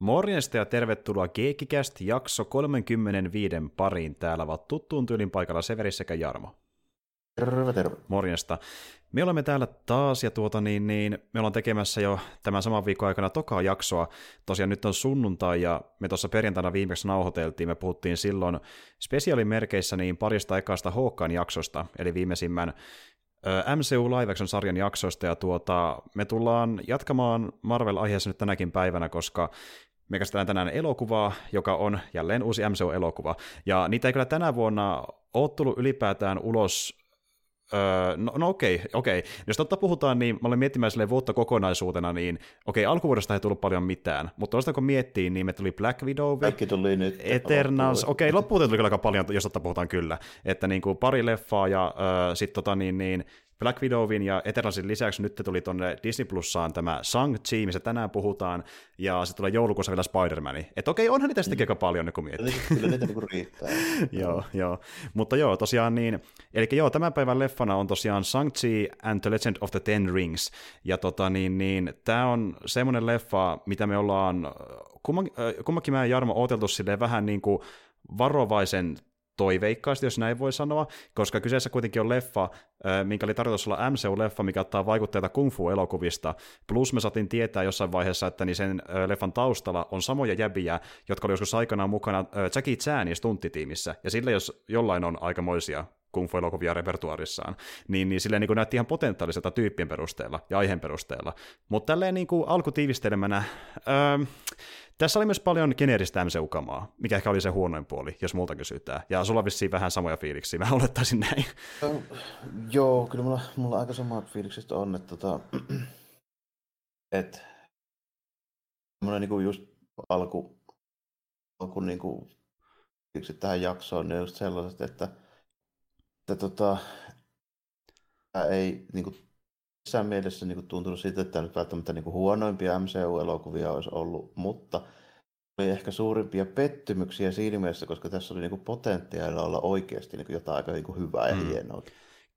Morjesta ja tervetuloa Geekikäst jakso 35 pariin. Täällä ovat tuttuun tyylin paikalla Severi sekä Jarmo. Terve, terve. Morjesta. Me olemme täällä taas ja tuota niin, niin me ollaan tekemässä jo tämän saman viikon aikana tokaa jaksoa. Tosiaan nyt on sunnuntai ja me tuossa perjantaina viimeksi nauhoiteltiin. Me puhuttiin silloin spesiaalimerkeissä niin parista ekasta Hawkan jaksosta, eli viimeisimmän MCU Live Action-sarjan jaksoista, ja tuota, me tullaan jatkamaan Marvel-aiheessa nyt tänäkin päivänä, koska me käsitellään tänään elokuvaa, joka on jälleen uusi MCU-elokuva. Ja niitä ei kyllä tänä vuonna ole tullut ylipäätään ulos Öö, no, no okei, okay, okei. Okay. Jos totta puhutaan, niin mä olen miettimään sille vuotta kokonaisuutena, niin okei, okay, alkuvuodesta ei tullut paljon mitään, mutta tuosta kun miettii, niin me tuli Black Widow, Kaikki tuli nyt. Eternals, okei, okay, loppuun tuli kyllä aika paljon, jos totta puhutaan kyllä, että niin kuin pari leffaa ja öö, sitten tota niin, niin Black Widowin ja Eternalsin lisäksi nyt tuli tuonne Disney Plussaan tämä Shang-Chi, missä tänään puhutaan, ja sitten tulee joulukuussa vielä Spider-Man. Että okei, onhan niitä sittenkin aika paljon, kun miettii. Kyllä niitä niin riittää. joo, joo. Mutta joo, tosiaan niin, eli joo, tämän päivän leffana on tosiaan Shang-Chi and the Legend of the Ten Rings, ja tota niin, niin tämä on semmoinen leffa, mitä me ollaan, kummankin mä ja Jarmo odoteltu silleen vähän niin kuin varovaisen toiveikkaasti, jos näin voi sanoa, koska kyseessä kuitenkin on leffa, minkä oli tarkoitus olla MCU-leffa, mikä ottaa vaikutteita kung fu-elokuvista, plus me saatiin tietää jossain vaiheessa, että niin sen leffan taustalla on samoja jäbiä, jotka oli joskus aikanaan mukana Jackie Chanin stunttitiimissä, ja sille jos jollain on aikamoisia kung fu-elokuvia repertuarissaan, niin, niin silleen niin kuin näytti ihan potentiaaliselta tyyppien perusteella ja aiheen perusteella. Mutta tälleen niin kuin alkutiivistelmänä, öö, tässä oli myös paljon geneeristä MCU-kamaa, mikä ehkä oli se huonoin puoli, jos multa kysytään. Ja sulla vissiin vähän samoja fiiliksiä, mä olettaisin näin. No, joo, kyllä mulla, mulla aika samat fiilikset on, että tota, et, niinku just alku, alku niinku, tähän jaksoon, ne just sellaiset, että, että tota, ei niinku, missään mielessä niin kuin, tuntunut siitä, että nyt välttämättä niin kuin, huonoimpia MCU-elokuvia olisi ollut, mutta oli ehkä suurimpia pettymyksiä siinä mielessä, koska tässä oli niin kuin, potentiaalia olla oikeasti niin kuin, jotain aika niin kuin, hyvää ja mm. hienoa.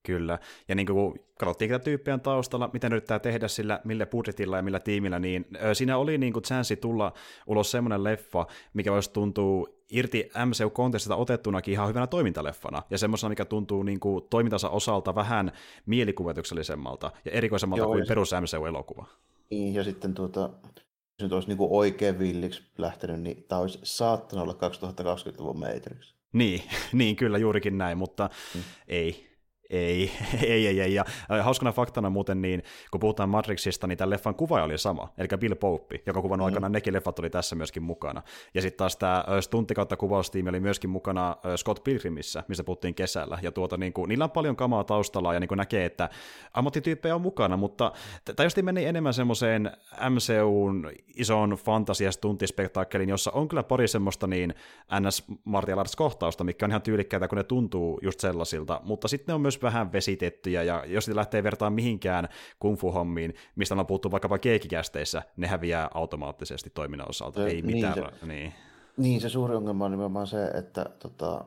Kyllä, ja niin kuin katsottiin tätä tyyppiä taustalla, mitä ne yrittää tehdä sillä, millä budjetilla ja millä tiimillä, niin siinä oli niin kuin chanssi tulla ulos semmoinen leffa, mikä voisi tuntua irti MCU-kontekstista otettunakin ihan hyvänä toimintaleffana, ja semmoisena, mikä tuntuu niin kuin toimintansa osalta vähän mielikuvituksellisemmalta ja erikoisemmalta Joo, kuin perus MCU-elokuva. Niin, ja sitten tuota, jos nyt olisi niin kuin oikein villiksi lähtenyt, niin tämä olisi saattanut olla 2020-luvun Matrix. Niin, niin, kyllä juurikin näin, mutta hmm. ei ei, ei, ei, ei. Ja hauskana faktana muuten, niin kun puhutaan Matrixista, niin tämän leffan kuva oli sama, eli Bill Pope, joka kuvan mm. aikana nekin leffat oli tässä myöskin mukana. Ja sitten taas tämä stunti kautta kuvaustiimi oli myöskin mukana Scott Pilgrimissä, missä puhuttiin kesällä. Ja tuota, niin kuin, niillä on paljon kamaa taustalla ja niin kuin näkee, että ammattityyppejä on mukana, mutta tämä just meni enemmän semmoiseen MCUn ison fantasia stuntispektaakkelin, jossa on kyllä pari semmoista niin ns. Martial Arts-kohtausta, mikä on ihan tyylikkäitä, kun ne tuntuu just sellaisilta, mutta sitten ne on myös vähän vesitettyjä, ja jos niitä lähtee vertaan mihinkään kungfu-hommiin, mistä on puhuttu vaikkapa keekikästeissä, ne häviää automaattisesti toiminnan osalta, se, ei niin mitään. Se, niin. niin, se suuri ongelma on nimenomaan se, että tota,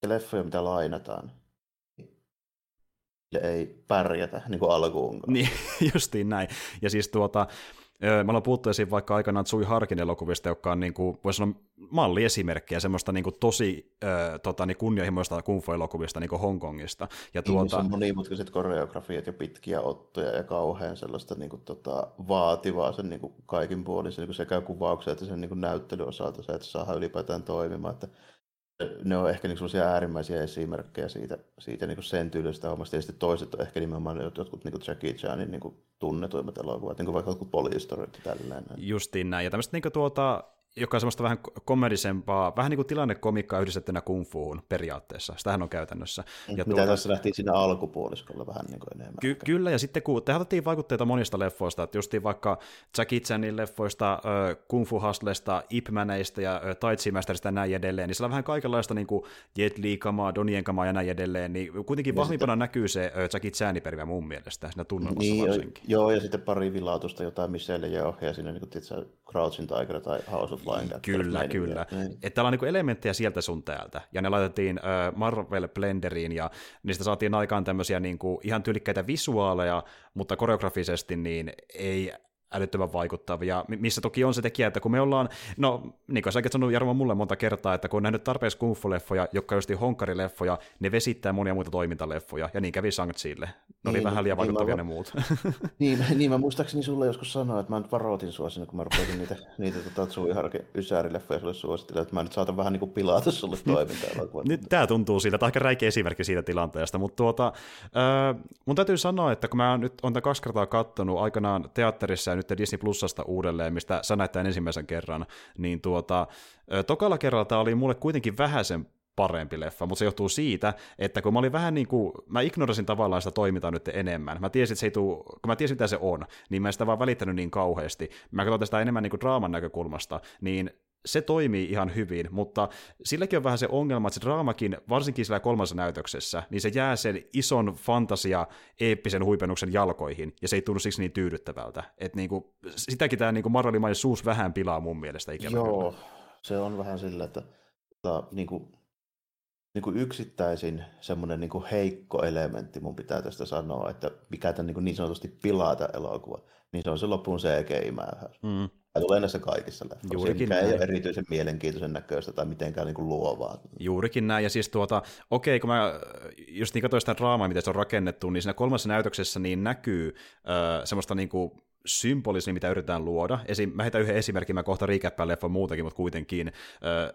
se leffoja, mitä lainataan, ei pärjätä niin kuin alkuun. Niin, justiin näin. Ja siis tuota, me ollaan puhuttu esiin vaikka aikanaan Tsui Harkin elokuvista, joka on, niin kuin, voisi sanoa, malliesimerkkejä semmoista niin kuin, tosi äh, tota, niin kunnianhimoista kung fu-elokuvista niin kuin Hongkongista. Ja niin, tuota... on monimutkaiset koreografiat ja pitkiä ottoja ja kauhean sellaista niin kuin, tota, vaativaa sen niin kuin, kaikin puolin niin kuin sekä kuvauksen että sen niin kuin, näyttelyn osalta se, että saadaan ylipäätään toimimaan. Että ne on ehkä niin äärimmäisiä esimerkkejä siitä, siitä niin sen tyylisestä hommasta. Ja sitten toiset on ehkä nimenomaan jotkut niin Jackie Chanin niin tunnetuimmat elokuvat, niin kuin vaikka jotkut poliistorit ja. Justiin näin. Ja tämmöistä niin tuota, joka on semmoista vähän komedisempaa, vähän niin kuin tilannekomikkaa yhdistettynä kung fuun periaatteessa. Sitähän on käytännössä. Ja Mitä tuota, tässä lähti siinä alkupuoliskolla vähän niin kuin enemmän. Ky- kyllä, ja sitten kun te otettiin vaikutteita monista leffoista, että justiin vaikka Jackie Chanin leffoista, äh, Kung Fu Hustlesta, Ip Maneista ja äh, Tai Chi Masterista ja näin edelleen, niin siellä on vähän kaikenlaista niin kuin Jet Li-kamaa, Donien kamaa ja näin edelleen, niin kuitenkin vahvimpana sitten... näkyy se äh, Jackie Chanin perimä mun mielestä, siinä tunnelmassa niin, varsinkin. Joo, ja sitten pari vilautusta jotain Michelle ja siinä niin kuin, tiedätkö, Crouching Tiger tai House Flying Kyllä, kyllä. Että täällä on niin elementtejä sieltä sun täältä. Ja ne laitettiin Marvel Blenderiin ja niistä saatiin aikaan tämmöisiä niin kuin ihan tyylikkäitä visuaaleja, mutta koreografisesti niin ei älyttömän vaikuttavia, missä toki on se tekijä, että kun me ollaan, no niin kuin säkin sanonut Jarmo mulle monta kertaa, että kun on nähnyt tarpeeksi kungfu-leffoja, jotka on honkkarileffoja, ne vesittää monia muita toimintaleffoja, ja niin kävi shang Ne oli niin, vähän liian niin vaikuttavia niin, ne muut. niin, niin, mä muistaakseni sulle joskus sanoa, että mä nyt varoitin sua sinne, kun mä rupesin niitä, niitä tota, Tsuiharke Ysäri-leffoja sulle suosittelemaan, että mä nyt saatan vähän niin kuin pilata sulle toimintaa. nyt tää tuntuu siltä, tämä on aika räikeä esimerkki siitä tilanteesta, mutta tuota, äh, mun täytyy sanoa, että kun mä nyt on tätä kaksi kertaa kattonut aikanaan teatterissa ja nyt Disney Plusasta uudelleen, mistä sä näet tämän ensimmäisen kerran, niin tuota, tokalla kerralla tämä oli mulle kuitenkin vähäisen parempi leffa, mutta se johtuu siitä, että kun mä olin vähän niin kuin, mä ignorasin tavallaan sitä toimintaa nyt enemmän. Mä tiesin, että se ei tuu, kun mä tiesin, mitä se on, niin mä en sitä vaan välittänyt niin kauheasti. Mä katsoin tästä enemmän niin kuin draaman näkökulmasta, niin se toimii ihan hyvin, mutta silläkin on vähän se ongelma, että se draamakin, varsinkin sillä kolmannessa näytöksessä, niin se jää sen ison fantasia eeppisen huipennuksen jalkoihin, ja se ei tunnu siksi niin tyydyttävältä. Että niinku, sitäkin tämä niinku suus vähän pilaa mun mielestä ikävä Joo, kyllä. se on vähän sillä, että ta, niinku, niinku yksittäisin semmoinen niinku heikko elementti mun pitää tästä sanoa, että mikä tämän niinku niin sanotusti pilaa tämän elokuva, niin se on se lopun CGI-määräys. Mm Tämä tulee näissä kaikissa leffoissa, Juurikin mikä näin. ei ole erityisen mielenkiintoisen näköistä tai mitenkään niin kuin luovaa. Juurikin näin, ja siis tuota, okei, kun mä just niin katsoin sitä draamaa, miten se on rakennettu, niin siinä kolmassa näytöksessä niin näkyy äh, semmoista niin kuin symbolismi, mitä yritetään luoda. Esim, mä heitän yhden esimerkin, mä kohta riikäppään leffon muutakin, mutta kuitenkin. Äh,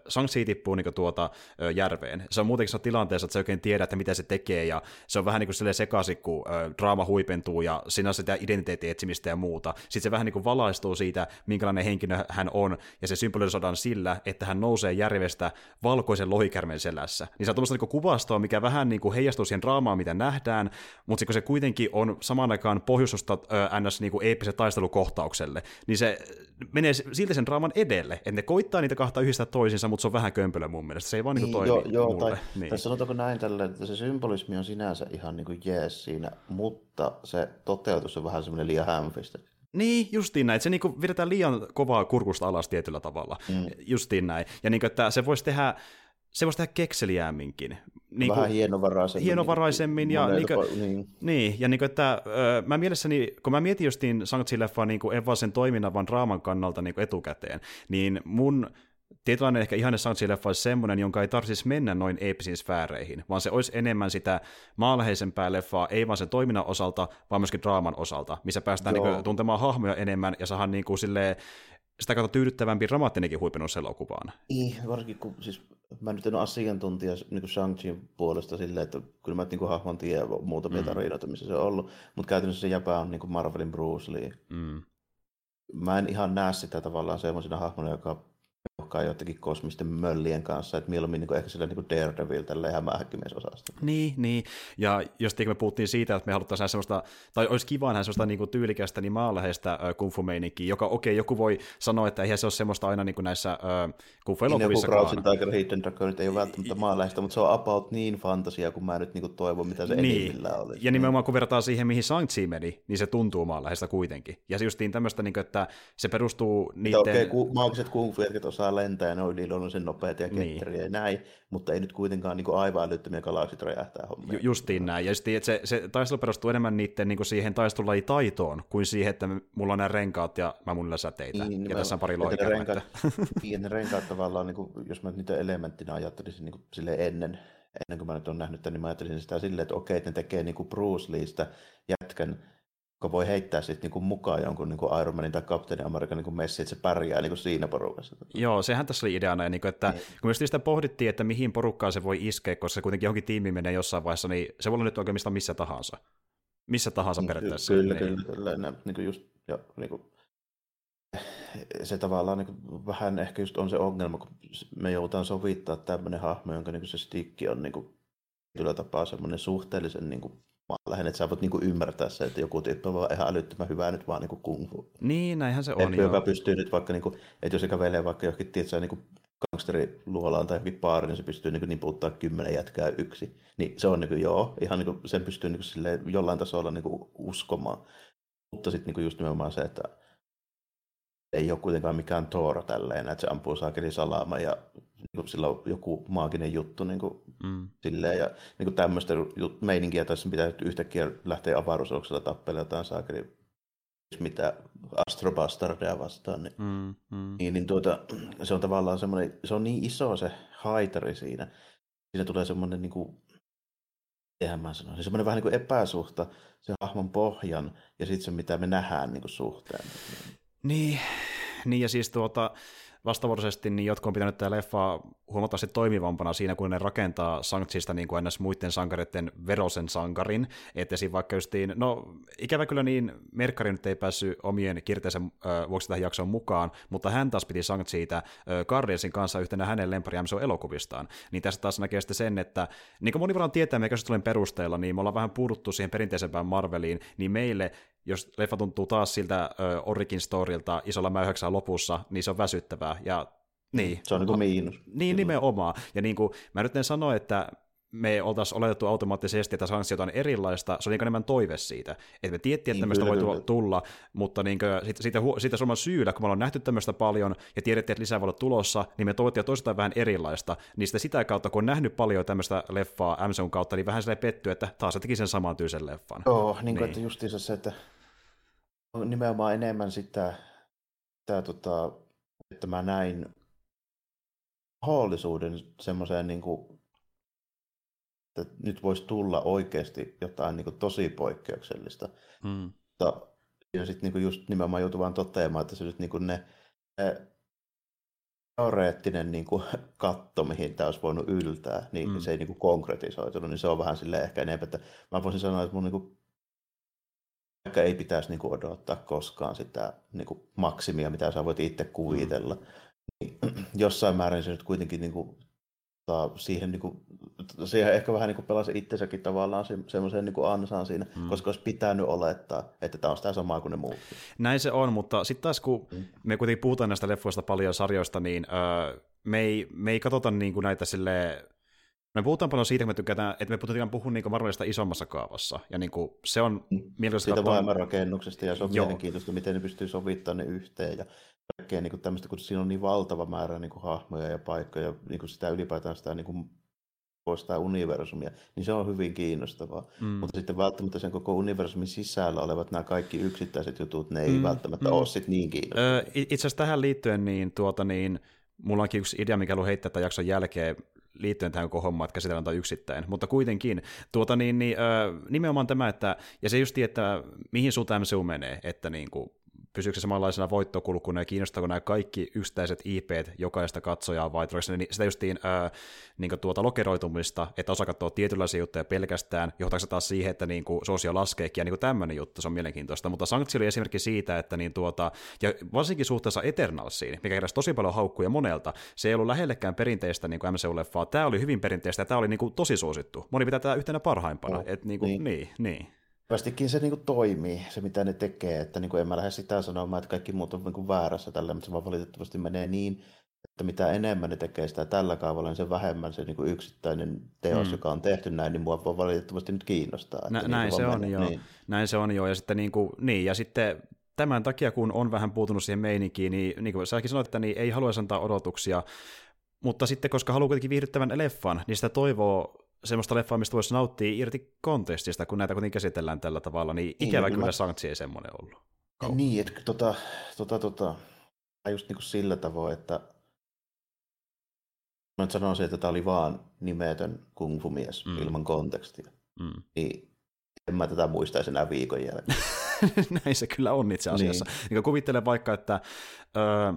Shang-Chi tippuu niin tuota äh, järveen. Se on muutenkin se tilanteessa, että se oikein tiedä, että mitä se tekee, ja se on vähän niin kuin sekaisin, kun äh, draama huipentuu, ja siinä on sitä identiteetin etsimistä ja muuta. Sitten se vähän niin kuin valaistuu siitä, minkälainen henkilö hän on, ja se symbolisoidaan sillä, että hän nousee järvestä valkoisen lohikärmen selässä. Niin se on tuommoista niin kuvastoa, mikä vähän niin kuin heijastuu siihen draamaan, mitä nähdään, mutta se kuitenkin on samaan aikaan pohjustusta äh, ns. Niin kuin taistelukohtaukselle, niin se menee silti sen draaman edelle, että ne koittaa niitä kahta yhdistää toisiinsa, mutta se on vähän kömpelö mun mielestä, se ei vaan niin, niin toimi joo, joo, mulle. Tai, niin. tai sanotaanko näin tällä, että se symbolismi on sinänsä ihan niin kuin jees siinä, mutta se toteutus on vähän semmoinen liian hämfistä. Niin, justiin näin, että se niinku vedetään liian kovaa kurkusta alas tietyllä tavalla, mm. justiin näin. Ja niinku, että se voisi tehdä se voisi tehdä kekseliäämminkin. Niin Vähän hienovaraisemmin. Hienovaraisemmin. Ja, niin, kuin, niin. niin, ja niin kuin, että ö, mä mielessäni, kun mä mietin justiin Shang-Chi-leffaa niin en vaan sen toiminnan, vaan draaman kannalta niin etukäteen, niin mun tietynlainen ehkä ihanne Shang-Chi-leffa olisi semmoinen, jonka ei tarvitsisi mennä noin eeppisiin sfääreihin, vaan se olisi enemmän sitä maanläheisempää leffaa, ei vaan sen toiminnan osalta, vaan myöskin draaman osalta, missä päästään niin kuin, tuntemaan hahmoja enemmän ja saadaan niin kuin, silleen, sitä kautta tyydyttävämpi dramaattinenkin huipennus elokuvaan. Niin, varsinkin kun siis mä nyt en ole asiantuntija niin shang puolesta silleen, että kyllä mä niin hahmon tiedän muutamia mm. tarinoita, missä se on ollut, mutta käytännössä se jäpä on niin kuin Marvelin Bruce Lee. Mm. Mä en ihan näe sitä tavallaan semmoisena hahmona, joka uhkaa jotenkin kosmisten möllien kanssa, että mieluummin niin kuin ehkä sillä niin kuin Daredevil tällä ihan osasta. Niin, niin, ja jos me puhuttiin siitä, että me haluttaisiin nähdä semmoista, tai olisi kiva nähdä semmoista niin kuin tyylikästä, niin maanläheistä äh, kung fu joka okei, okay, joku voi sanoa, että eihän se ole semmoista aina niin kuin näissä äh, kung fu elokuvissakaan. Niin, joku Tiger, Hidden Dragon ei ole välttämättä maanläheistä, mutta se on about niin fantasia, kuin mä nyt niin kuin toivon, mitä se niin. enimmillään olisi. Ja nimenomaan kun verrataan siihen, mihin Shang-Chi meni, niin se tuntuu maanläheistä kuitenkin. Ja se justiin tämmöistä, niin kuin, että se perustuu niiden... Okei, okay, ku, maagiset kung fu osaa lentää ja ne on yliluonnollisen nopeita ja ketteriä ja näin, mutta ei nyt kuitenkaan niin kuin aivan älyttömiä galaksit räjähtää hommia. Ju- justiin näin, ja justiin, että se, se taistelu perustuu enemmän niiden niin kuin siihen taistelulajitaitoon kuin siihen, että mulla on nämä renkaat ja mä mun säteitä, niin, ja tässä on pari loikaa. Renkaat, niin, ne renkaat tavallaan, niin kuin, jos mä niitä elementtinä ajattelisin niin kuin, sille ennen, ennen kuin mä nyt olen nähnyt tämän, niin mä ajattelisin sitä silleen, että okei, että ne tekee niin kuin Bruce Leestä jätkän joka voi heittää sitten niinku mukaan jonkun niinku Iron Manin tai Captain American niinku messi, että se pärjää niinku siinä porukassa. Joo, sehän tässä oli ideana, niinku, että niin. kun myös sitä pohdittiin, että mihin porukkaan se voi iskeä, koska se kuitenkin johonkin tiimiin menee jossain vaiheessa, niin se voi olla nyt oikein mistä missä tahansa. Missä tahansa niin, periaatteessa. Kyllä, niin. kyllä, kyllä. Niin just, ja, niin kuin, se tavallaan niin vähän ehkä just on se ongelma, kun me joudutaan sovittaa tämmöinen hahmo, jonka niin se stikki on niin kuin, tapaa semmoinen suhteellisen niin kuin, lähinnä, että sä voit niinku ymmärtää se, että joku tyyppi on vaan ihan älyttömän hyvä nyt vaan niinku kung fu. Niin, näinhän se on. Joka pystyy nyt vaikka, niinku, että jos se kävelee vaikka johonkin, tietysti, niinku gangsteriluolaan tai johonkin baariin, niin se pystyy niinku niputtaa kymmenen jätkää yksi. Niin se on niinku, joo, ihan niinku, sen pystyy niinku jollain tasolla niinku uskomaan. Mutta sitten niinku just nimenomaan se, että ei ole kuitenkaan mikään Toora tälleen, että se ampuu saakeli salama ja niin kuin sillä on joku maaginen juttu niin kuin, mm. silleen, ja niin kuin tämmöistä meininkiä, että pitää yhtäkkiä lähteä avaruusaluksella tappelemaan jotain saakeli mitä Astrobastardia vastaan, niin, mm, mm. niin, niin tuota, se on tavallaan semmoinen, se on niin iso se haitari siinä. Siinä tulee semmoinen, niin kuin, eihän mä sanoisin, semmoinen vähän niin kuin epäsuhta se hahmon pohjan ja sitten se, mitä me nähdään niin kuin suhteen. Niin, niin ja siis tuota, vastavuoroisesti niin jotkut on pitänyt tämä leffa huomattavasti toimivampana siinä, kun ne rakentaa Sanktsista niin kuin ns. muiden sankareiden verosen sankarin. Että siinä vaikka justiin, no ikävä kyllä niin, Merkkari nyt ei päässyt omien kirteisen äh, vuoksi tähän jaksoon mukaan, mutta hän taas piti Sanktsiita äh, kanssa yhtenä hänen lempari elokuvistaan. Niin tässä taas näkee sitten sen, että niin kuin moni varmaan tietää meidän perusteella, niin me ollaan vähän puuduttu siihen perinteisempään Marveliin, niin meille jos leffa tuntuu taas siltä uh, Origin Storylta isolla mäyhäksellä lopussa, niin se on väsyttävää. Ja niin. Se on niin kuin miinus. Niin, nimenomaan. Ja niin kuin, mä nyt en sano, että me oltaisiin oletettu automaattisesti, että saisi jotain erilaista, se oli niin enemmän toive siitä. Että me tiedettiin, että tämmöistä voi kyllä. tulla, mutta niin kuin, siitä, siitä, siitä suoman syyllä, kun me ollaan nähty tämmöistä paljon ja tiedettiin, että lisää voi olla tulossa, niin me toivottiin toistaan vähän erilaista. Niin sitä, sitä kautta, kun on nähnyt paljon tämmöistä leffaa MCUn kautta, niin vähän silleen pettyy, että taas se teki sen saman tyylisen leffan. Joo, niin, niin. että justiinsa se, että on nimenomaan enemmän sitä, sitä tota, että mä näin mahdollisuuden semmoiseen, niin kuin, että nyt voisi tulla oikeasti jotain niin kuin, tosi poikkeuksellista. Mm. Mutta ja sitten niin just nimenomaan joutuu vaan toteamaan, että se nyt niin kuin ne, ne teoreettinen niin kuin, katto, mihin tämä olisi voinut yltää, niin mm. se ei niin kuin, konkretisoitunut, niin se on vähän silleen ehkä enemmän, että mä voisin sanoa, että mun niin kuin, vaikka ei pitäisi niin kuin, odottaa koskaan sitä niin kuin, maksimia, mitä sä voit itse kuvitella, mm niin jossain määrin se nyt kuitenkin niin kuin, siihen, niin kuin, siihen ehkä vähän niin kuin pelasi itsensäkin tavallaan se, semmoiseen niin ansaan siinä, mm. koska olisi pitänyt olettaa, että tämä on sitä samaa kuin ne muut. Näin se on, mutta sitten taas kun mm. me kuitenkin puhutaan näistä leffoista paljon sarjoista, niin öö, me, ei, me ei katsota niin kuin näitä silleen, me puhutaan paljon siitä, että me, tykätään, että me puhutaan puhua niin Marvelista isommassa kaavassa, ja niin kuin, se on mm. mielenkiintoista Siitä maailmanrakennuksesta, ja se on Joo. mielenkiintoista, miten ne pystyy sovittamaan ne yhteen, ja kaikkea niin kuin tämmöistä, kun siinä on niin valtava määrä niin kuin hahmoja ja paikkoja, niin kuin sitä ylipäätään sitä niin kuin sitä universumia, niin se on hyvin kiinnostavaa. Mm. Mutta sitten välttämättä sen koko universumin sisällä olevat nämä kaikki yksittäiset jutut, ne ei mm. välttämättä mm. ole sit niin kiinnostavaa. Öö, itse asiassa tähän liittyen, niin, tuota, niin mulla onkin yksi idea, mikä haluan heittää tämän jakson jälkeen liittyen tähän koko hommaan, että käsitellään tai yksittäin. Mutta kuitenkin, tuota niin, niin, nimenomaan tämä, että, ja se just että mihin suuntaan MCU menee, että niin kuin, pysyykö se samanlaisena voittokulkuna ja kiinnostaako nämä kaikki yksittäiset IPt jokaista katsojaa vai tuleeko niin sitä justiin ää, niin tuota lokeroitumista, että osa katsoo tietynlaisia juttuja pelkästään, johtaako se taas siihen, että niin kuin suosio laskeekin ja niin kuin tämmöinen juttu, se on mielenkiintoista, mutta Sanktio oli esimerkki siitä, että niin tuota, ja varsinkin suhteessa Eternalsiin, mikä keräsi tosi paljon haukkuja monelta, se ei ollut lähellekään perinteistä niin kuin MCU-leffaa, tämä oli hyvin perinteistä ja tämä oli niin kuin tosi suosittu. Moni pitää tätä yhtenä parhaimpana, no, että niin, kuin, niin. niin, niin. Vastikin se niin toimii, se mitä ne tekee, että niin kuin en mä lähde sitä sanomaan, että kaikki muut on niin kuin väärässä tällä, mutta se vaan valitettavasti menee niin, että mitä enemmän ne tekee sitä tällä kaavalla, niin se vähemmän se niin kuin yksittäinen teos, mm. joka on tehty näin, niin mua voi valitettavasti nyt kiinnostaa. Että Nä, niin näin se on joo, niin. näin se on joo, ja sitten, niin, kuin, niin, ja sitten tämän takia, kun on vähän puutunut siihen meininkiin, niin, niin kuin säkin sanoit, että niin ei halua antaa odotuksia, mutta sitten, koska haluaa kuitenkin viihdyttävän leffan, niin sitä toivoo semmoista leffaa, mistä voisi nauttia irti kontestista, kun näitä kuitenkin käsitellään tällä tavalla, niin, niin ikävä niin, kyllä mä... Sanktsi ei semmoinen ollut. Kauan. Niin, että tota, tota, tota, just niin kuin sillä tavoin, että mä nyt sanoisin, että tämä oli vaan nimetön kung fu mies mm. ilman kontekstia. Mm. Niin en mä tätä muistaisi enää viikon jälkeen. Näin se kyllä on itse asiassa. Niin. Niin kuvittelen vaikka, että öö,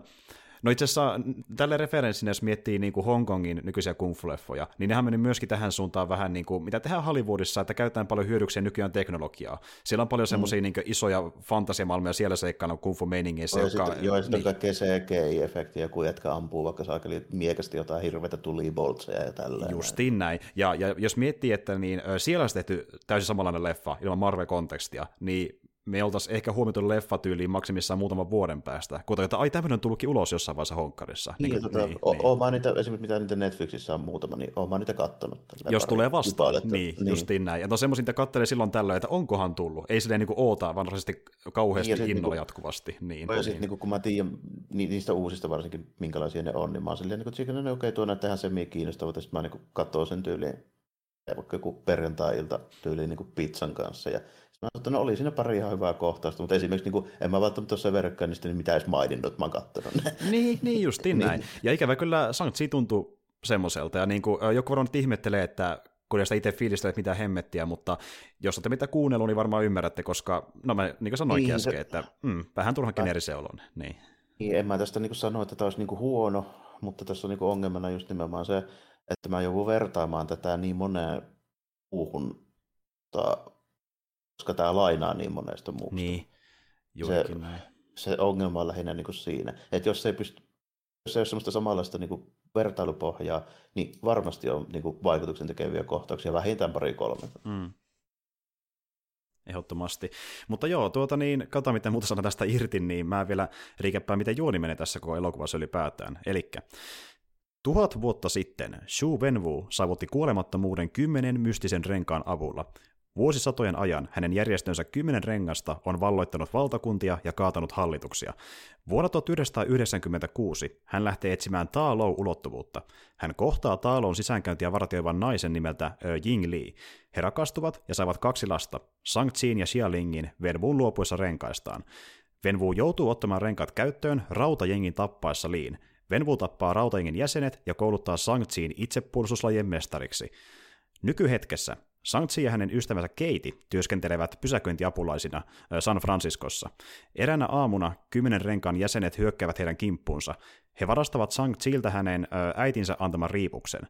No itse asiassa tälle referenssinä, jos miettii niin kuin Hongkongin nykyisiä kung fu-leffoja, niin nehän meni myöskin tähän suuntaan vähän niin kuin, mitä tehdään Hollywoodissa, että käytetään paljon hyödyksiä nykyään teknologiaa. Siellä on paljon mm. semmoisia niin isoja fantasiamalmeja siellä seikkaana kung fu meiningeissä. Joo, jotka, joo, sitten niin. kaikkea CGI-efektiä, kun jätkä ampuu vaikka saakeli miekasti jotain hirveitä tuliboltseja ja tällä. Justiin näin. Ja, ja jos miettii, että niin, siellä olisi tehty täysin samanlainen leffa ilman Marvel-kontekstia, niin me oltaisiin ehkä huomioitu leffatyyliin maksimissaan muutaman vuoden päästä, kuten että ai tämmöinen on tullutkin ulos jossain vaiheessa honkkarissa. Niin, niin, tota, niin, o- niin. Oon niitä, esimerkiksi mitä niitä Netflixissä on muutama, niin oon niitä kattonut. Jos tulee vastaan, että, niin, niin, justiin näin. Ja no semmoisia niitä kattelee silloin tällöin, että onkohan tullut. Ei silleen niin oota, vaan kauheasti niin, innolla niin jatkuvasti. Niin, ja sitten niin, kun mä tiedän niistä uusista varsinkin, minkälaisia ne on, niin mä oon silleen, niin kuin, että okei, okay, tuo näyttää ihan semmi kiinnostavat, ja sitten mä niin katsoin sen tyyliin vaikka joku perjantai-ilta tyyliin niin pizzan kanssa, ja Mä että no oli siinä pari ihan hyvää kohtausta, mutta esimerkiksi niin kuin, en mä välttämättä tuossa verkkaan, niin mitä edes maininnut, mä oon katsonut ne. Niin, niin justiin niin. näin. Ja ikävä kyllä Shang-Chi tuntui semmoiselta, ja niin kuin, joku varmaan ihmettelee, että kun sitä itse fiilistelet mitä hemmettiä, mutta jos olette mitä kuunnellut, niin varmaan ymmärrätte, koska, no mä niin kuin sanoinkin niin, äsken, se... että mm, vähän turhan generisen olon. Niin. niin. en mä tästä niin sano, että tämä olisi niin huono, mutta tässä on niin ongelmana just nimenomaan se, että mä joudun vertaamaan tätä niin moneen muuhun, koska tämä lainaa niin monesta muusta. Niin, se, se ongelma on lähinnä niin siinä, että jos ei pysty jos ei ole sellaista samanlaista niin kuin vertailupohjaa, niin varmasti on niin kuin vaikutuksen tekeviä kohtauksia, vähintään pari kolme. Mm. Ehdottomasti. Mutta joo, tuota niin, katsotaan miten muuta saadaan tästä irti, niin mä vielä riikäppään, miten juoni menee tässä koko elokuvassa ylipäätään. Elikkä, Tuhat vuotta sitten Shu Wenwu saavutti kuolemattomuuden kymmenen mystisen renkaan avulla. Vuosisatojen ajan hänen järjestönsä kymmenen rengasta on valloittanut valtakuntia ja kaatanut hallituksia. Vuonna 1996 hän lähtee etsimään Taalou-ulottuvuutta. Hän kohtaa Taaloun sisäänkäyntiä vartioivan naisen nimeltä Jing Li. He rakastuvat ja saavat kaksi lasta, Sang Chin ja Xia Lingin Venvuun luopuessa renkaistaan. Venvu joutuu ottamaan renkaat käyttöön rautajengin tappaessa Liin. Venvu tappaa rautajengin jäsenet ja kouluttaa Sang Chin itsepuolustuslajien mestariksi. Nykyhetkessä Shang-Chi ja hänen ystävänsä Keiti työskentelevät pysäköintiapulaisina San Franciscossa. Eräänä aamuna kymmenen renkaan jäsenet hyökkäävät heidän kimppuunsa. He varastavat Shang-Chiltä hänen äitinsä antaman riipuksen.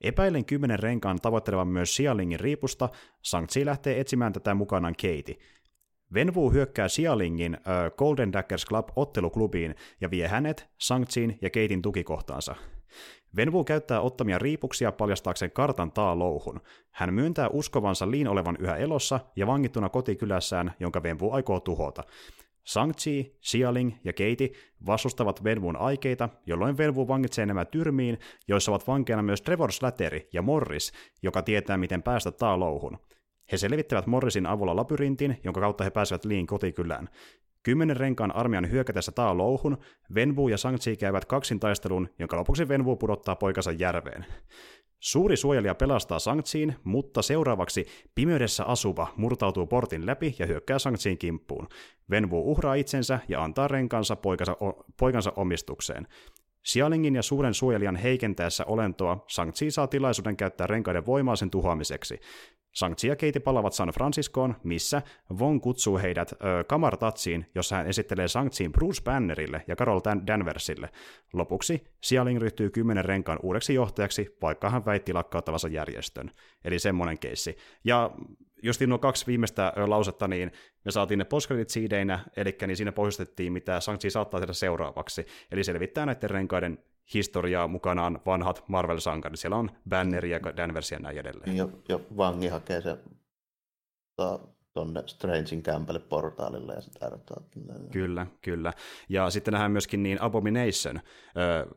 Epäilen kymmenen renkaan tavoittelevan myös Xialingin riipusta, Shang-Chi lähtee etsimään tätä mukanaan Keiti. Venwu hyökkää Xialingin äh, Golden Daggers Club otteluklubiin ja vie hänet, Shang-Chin ja Keitin tukikohtaansa. Venvu käyttää ottamia riipuksia paljastaakseen kartan taa-louhun. Hän myöntää uskovansa Liin olevan yhä elossa ja vangittuna kotikylässään, jonka Venvu aikoo tuhota. Shang-Chi, Xialing ja Keiti vastustavat Venvun aikeita, jolloin Venvu vangitsee nämä tyrmiin, joissa ovat vankeina myös Trevor Slattery ja Morris, joka tietää miten päästä taa-louhun. He selvittävät Morrisin avulla labyrintin, jonka kautta he pääsevät Liin kotikylään. Kymmenen renkaan armian hyökätessä taa louhun, Venbu ja Shang-Chi käyvät kaksin taistelun, jonka lopuksi Venbu pudottaa poikansa järveen. Suuri suojelija pelastaa shang mutta seuraavaksi pimeydessä asuva murtautuu portin läpi ja hyökkää shang kimppuun. Venvu uhraa itsensä ja antaa renkansa poikansa, o- poikansa omistukseen. Xialingin ja suuren suojelijan heikentäessä olentoa Shang-Chi saa tilaisuuden käyttää renkaiden voimaa sen tuhoamiseksi. Shang-Chi ja Keiti palavat San Franciscoon, missä Von kutsuu heidät ö, Kamartatsiin, jossa hän esittelee Shang-Chiin Bruce Bannerille ja Carol Danversille. Lopuksi Xialing ryhtyy kymmenen renkaan uudeksi johtajaksi, vaikka hän väitti lakkauttavansa järjestön. Eli semmoinen keissi. Ja just nuo kaksi viimeistä lausetta, niin me saatiin ne postkredit siideinä, eli niin siinä pohjustettiin, mitä Shang-Chi saattaa tehdä seuraavaksi. Eli selvittää näiden renkaiden historiaa mukanaan vanhat Marvel-sankarit. Siellä on Banner ja Danvers ja näin edelleen. Ja, ja vangi hakee se tuonne Strangein kämpälle portaalille ja sitä Kyllä, kyllä. Ja sitten nähdään myöskin niin Abomination,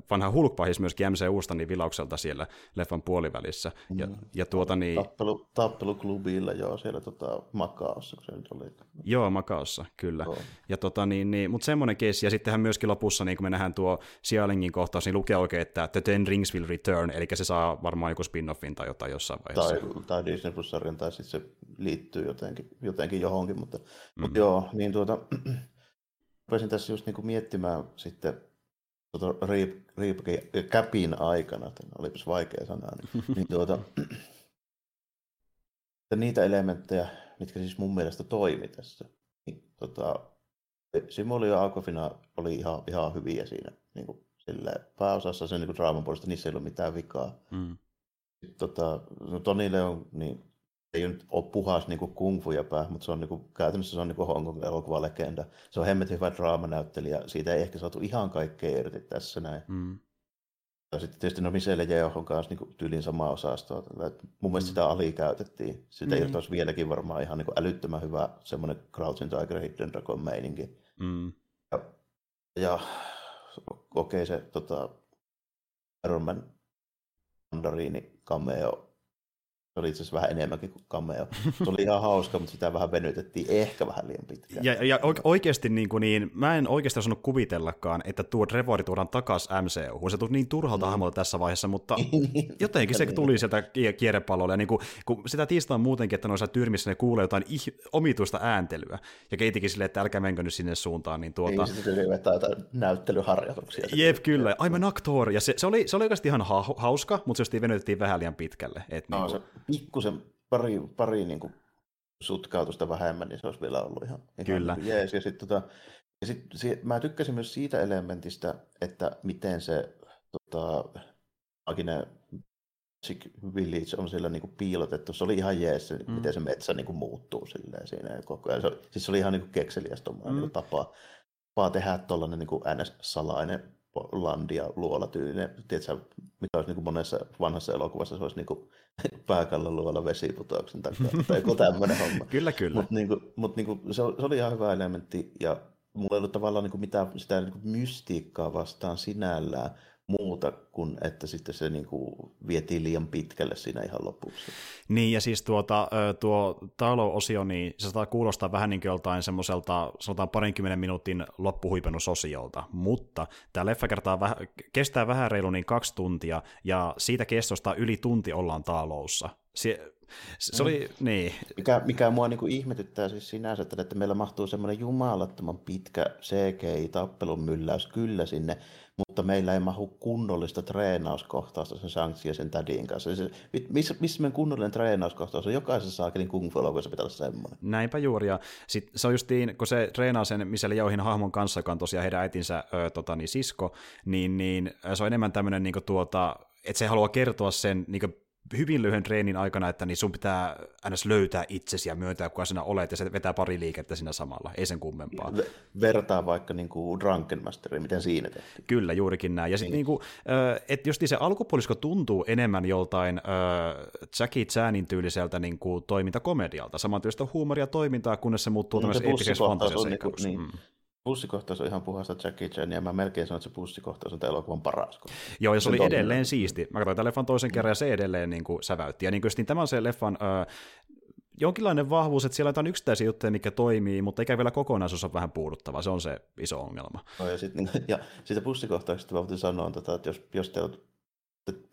vanha hulkpahis myöskin MCUsta niin vilaukselta siellä leffan puolivälissä. Ja, mm. ja tuota niin... Tappelu, tappeluklubilla, joo, siellä tota, Makaossa, kun se nyt oli. Joo, Makaossa, kyllä. Oh. Ja tota niin, niin mutta semmoinen keissi, ja sittenhän myöskin lopussa, niin kun me nähdään tuo Xialingin kohtaus, niin lukee oikein, että The Ten Rings will return, eli se saa varmaan joku spin-offin tai jotain jossain vaiheessa. Tai, tai Disney Plus-sarjan, tai sitten se liittyy jotenkin, jotenkin johonkin, mutta, mm. mutta joo, niin tuota, rupesin tässä just niinku miettimään sitten tuota Reap, Reap Capin aikana, että olipas vaikea sana, niin, niin tuota, niitä elementtejä, mitkä siis mun mielestä toimi tässä, niin tota, Simuli ja Aquafina oli ihan, ihan hyviä siinä niin kuin, sille, pääosassa sen niin draaman puolesta, niissä ei ollut mitään vikaa. Mm. Sitten, tota, no Toni Leon, niin ei nyt ole puhas niin kuin kung fu pää, mutta se on niin kuin, käytännössä se on niin kuin Hong Kong elokuvalegenda. Se on hemmetin hyvä draamanäyttelijä, siitä ei ehkä saatu ihan kaikkea irti tässä näin. Mm. Ja sitten tietysti no Michelle Yeoh on kanssa niin tyylin samaa osastoa. Mun mielestä mm. sitä alikäytettiin. Sitä mm. irtoisi vieläkin varmaan ihan niin kuin älyttömän hyvä semmoinen Crouching Tiger, Hidden Dragon meininki. Mm. Ja, ja okei okay, se tota, Iron Man mandariini cameo Se oli itse asiassa vähän enemmänkin kuin cameo. Se oli ihan hauska, mutta sitä vähän venytettiin ehkä vähän liian pitkään. Ja, ja oikeasti niin, kuin niin, mä en oikeasti osannut kuvitellakaan, että tuo Trevor tuodaan takaisin MCU. Se tuli niin turhalta mm. hahmolta tässä vaiheessa, mutta jotenkin se tuli sieltä kierrepallolle. Ja niin kuin, kun sitä tiistaa muutenkin, että noissa tyrmissä ne kuulee jotain ih- omituista ääntelyä. Ja keitikin silleen, että älkää menkö nyt sinne suuntaan. Niin tuota... Niin, sitten vetää jotain näyttelyharjoituksia. Jep, kyllä. I'm an actor. Ja se, se, oli, se oli oikeasti ihan ha- hauska, mutta se venytettiin vähän liian pitkälle. Et no, niin kuin... se pikkusen pari, pari niin kuin sutkautusta vähemmän, niin se olisi vielä ollut ihan, ihan Kyllä. Niin jees. Ja sitten tota, ja sit, si, mä tykkäsin myös siitä elementistä, että miten se tota, Agine Village on siellä niin kuin piilotettu. Se oli ihan jees, se, mm. miten se metsä niin kuin muuttuu silleen siinä koko ajan. Se, siis se oli ihan niin kuin kekseliäs mm. niin tapa, tapa tehdä tuollainen niin kuin NS-salainen landia luola tyylinen. Tiedätkö, mikä olisi niin monessa vanhassa elokuvassa, se olisi niin pääkallon luola vesiputouksen tai joku tämmöinen homma. kyllä, kyllä. Mutta niin kuin, mut niin kuin, se, se, oli ihan hyvä elementti, ja mulla ei ollut tavallaan niin kuin mitään sitä niin kuin mystiikkaa vastaan sinällään, muuta kuin, että sitten se niin kuin vietiin liian pitkälle siinä ihan lopussa. Niin, ja siis tuota, tuo talo-osio, niin se saattaa kuulostaa vähän niin kuin joltain semmoiselta, sanotaan parinkymmenen minuutin loppuhuipennusosiolta, mutta tämä leffa kertaa väh, kestää vähän reilu niin kaksi tuntia, ja siitä kestosta yli tunti ollaan taaloussa. Se, se oli, mm. niin. Mikä, mikä mua niin kuin ihmetyttää siis sinänsä, että meillä mahtuu semmoinen jumalattoman pitkä CGI-tappelun mylläys kyllä sinne, mutta meillä ei mahu kunnollista treenauskohtausta sen Sanksi ja sen tädin kanssa. Se, missä, missä meidän kunnollinen treenauskohtaus on? Jokaisessa saakelin kung fu pitää olla semmoinen. Näinpä juuri, ja sit se on justiin, kun se treenaa sen Michelle Jauhin hahmon kanssa, joka on tosiaan heidän äitinsä ö, tota, niin sisko, niin, niin se on enemmän tämmöinen niin tuota, että se haluaa kertoa sen niin hyvin lyhyen treenin aikana, että niin sun pitää aina löytää itsesi ja myöntää, kuka sinä olet, ja se vetää pari liikettä siinä samalla, ei sen kummempaa. Vertaa vaikka niin kuin Drunken Masteri, miten siinä tehtiin. Kyllä, juurikin näin. Ja sitten niin. niin että jos se alkupuolisko tuntuu enemmän joltain äh, Jackie Chanin tyyliseltä niin kuin toimintakomedialta, samantyylistä huumoria toimintaa, kunnes se muuttuu no, tämmöisen eettiseksi fantasiaseikkaus. Niin, niin bussikohtaus on ihan puhasta Jackie Chan, ja mä melkein sanon, että se bussikohtaus on tämän elokuvan paras. Joo, ja se oli edelleen on... siisti. Mä katsoin tämän leffan toisen kerran, ja se edelleen niin kuin säväytti. Ja niin kuin, niin tämä on se leffan ö, jonkinlainen vahvuus, että siellä on yksittäisiä juttuja, mikä toimii, mutta eikä vielä kokonaisuus on vähän puuduttava. Se on se iso ongelma. No, ja, sit, niin, ja siitä bussikohtauksesta voisin sanoa, tota, että jos, jos te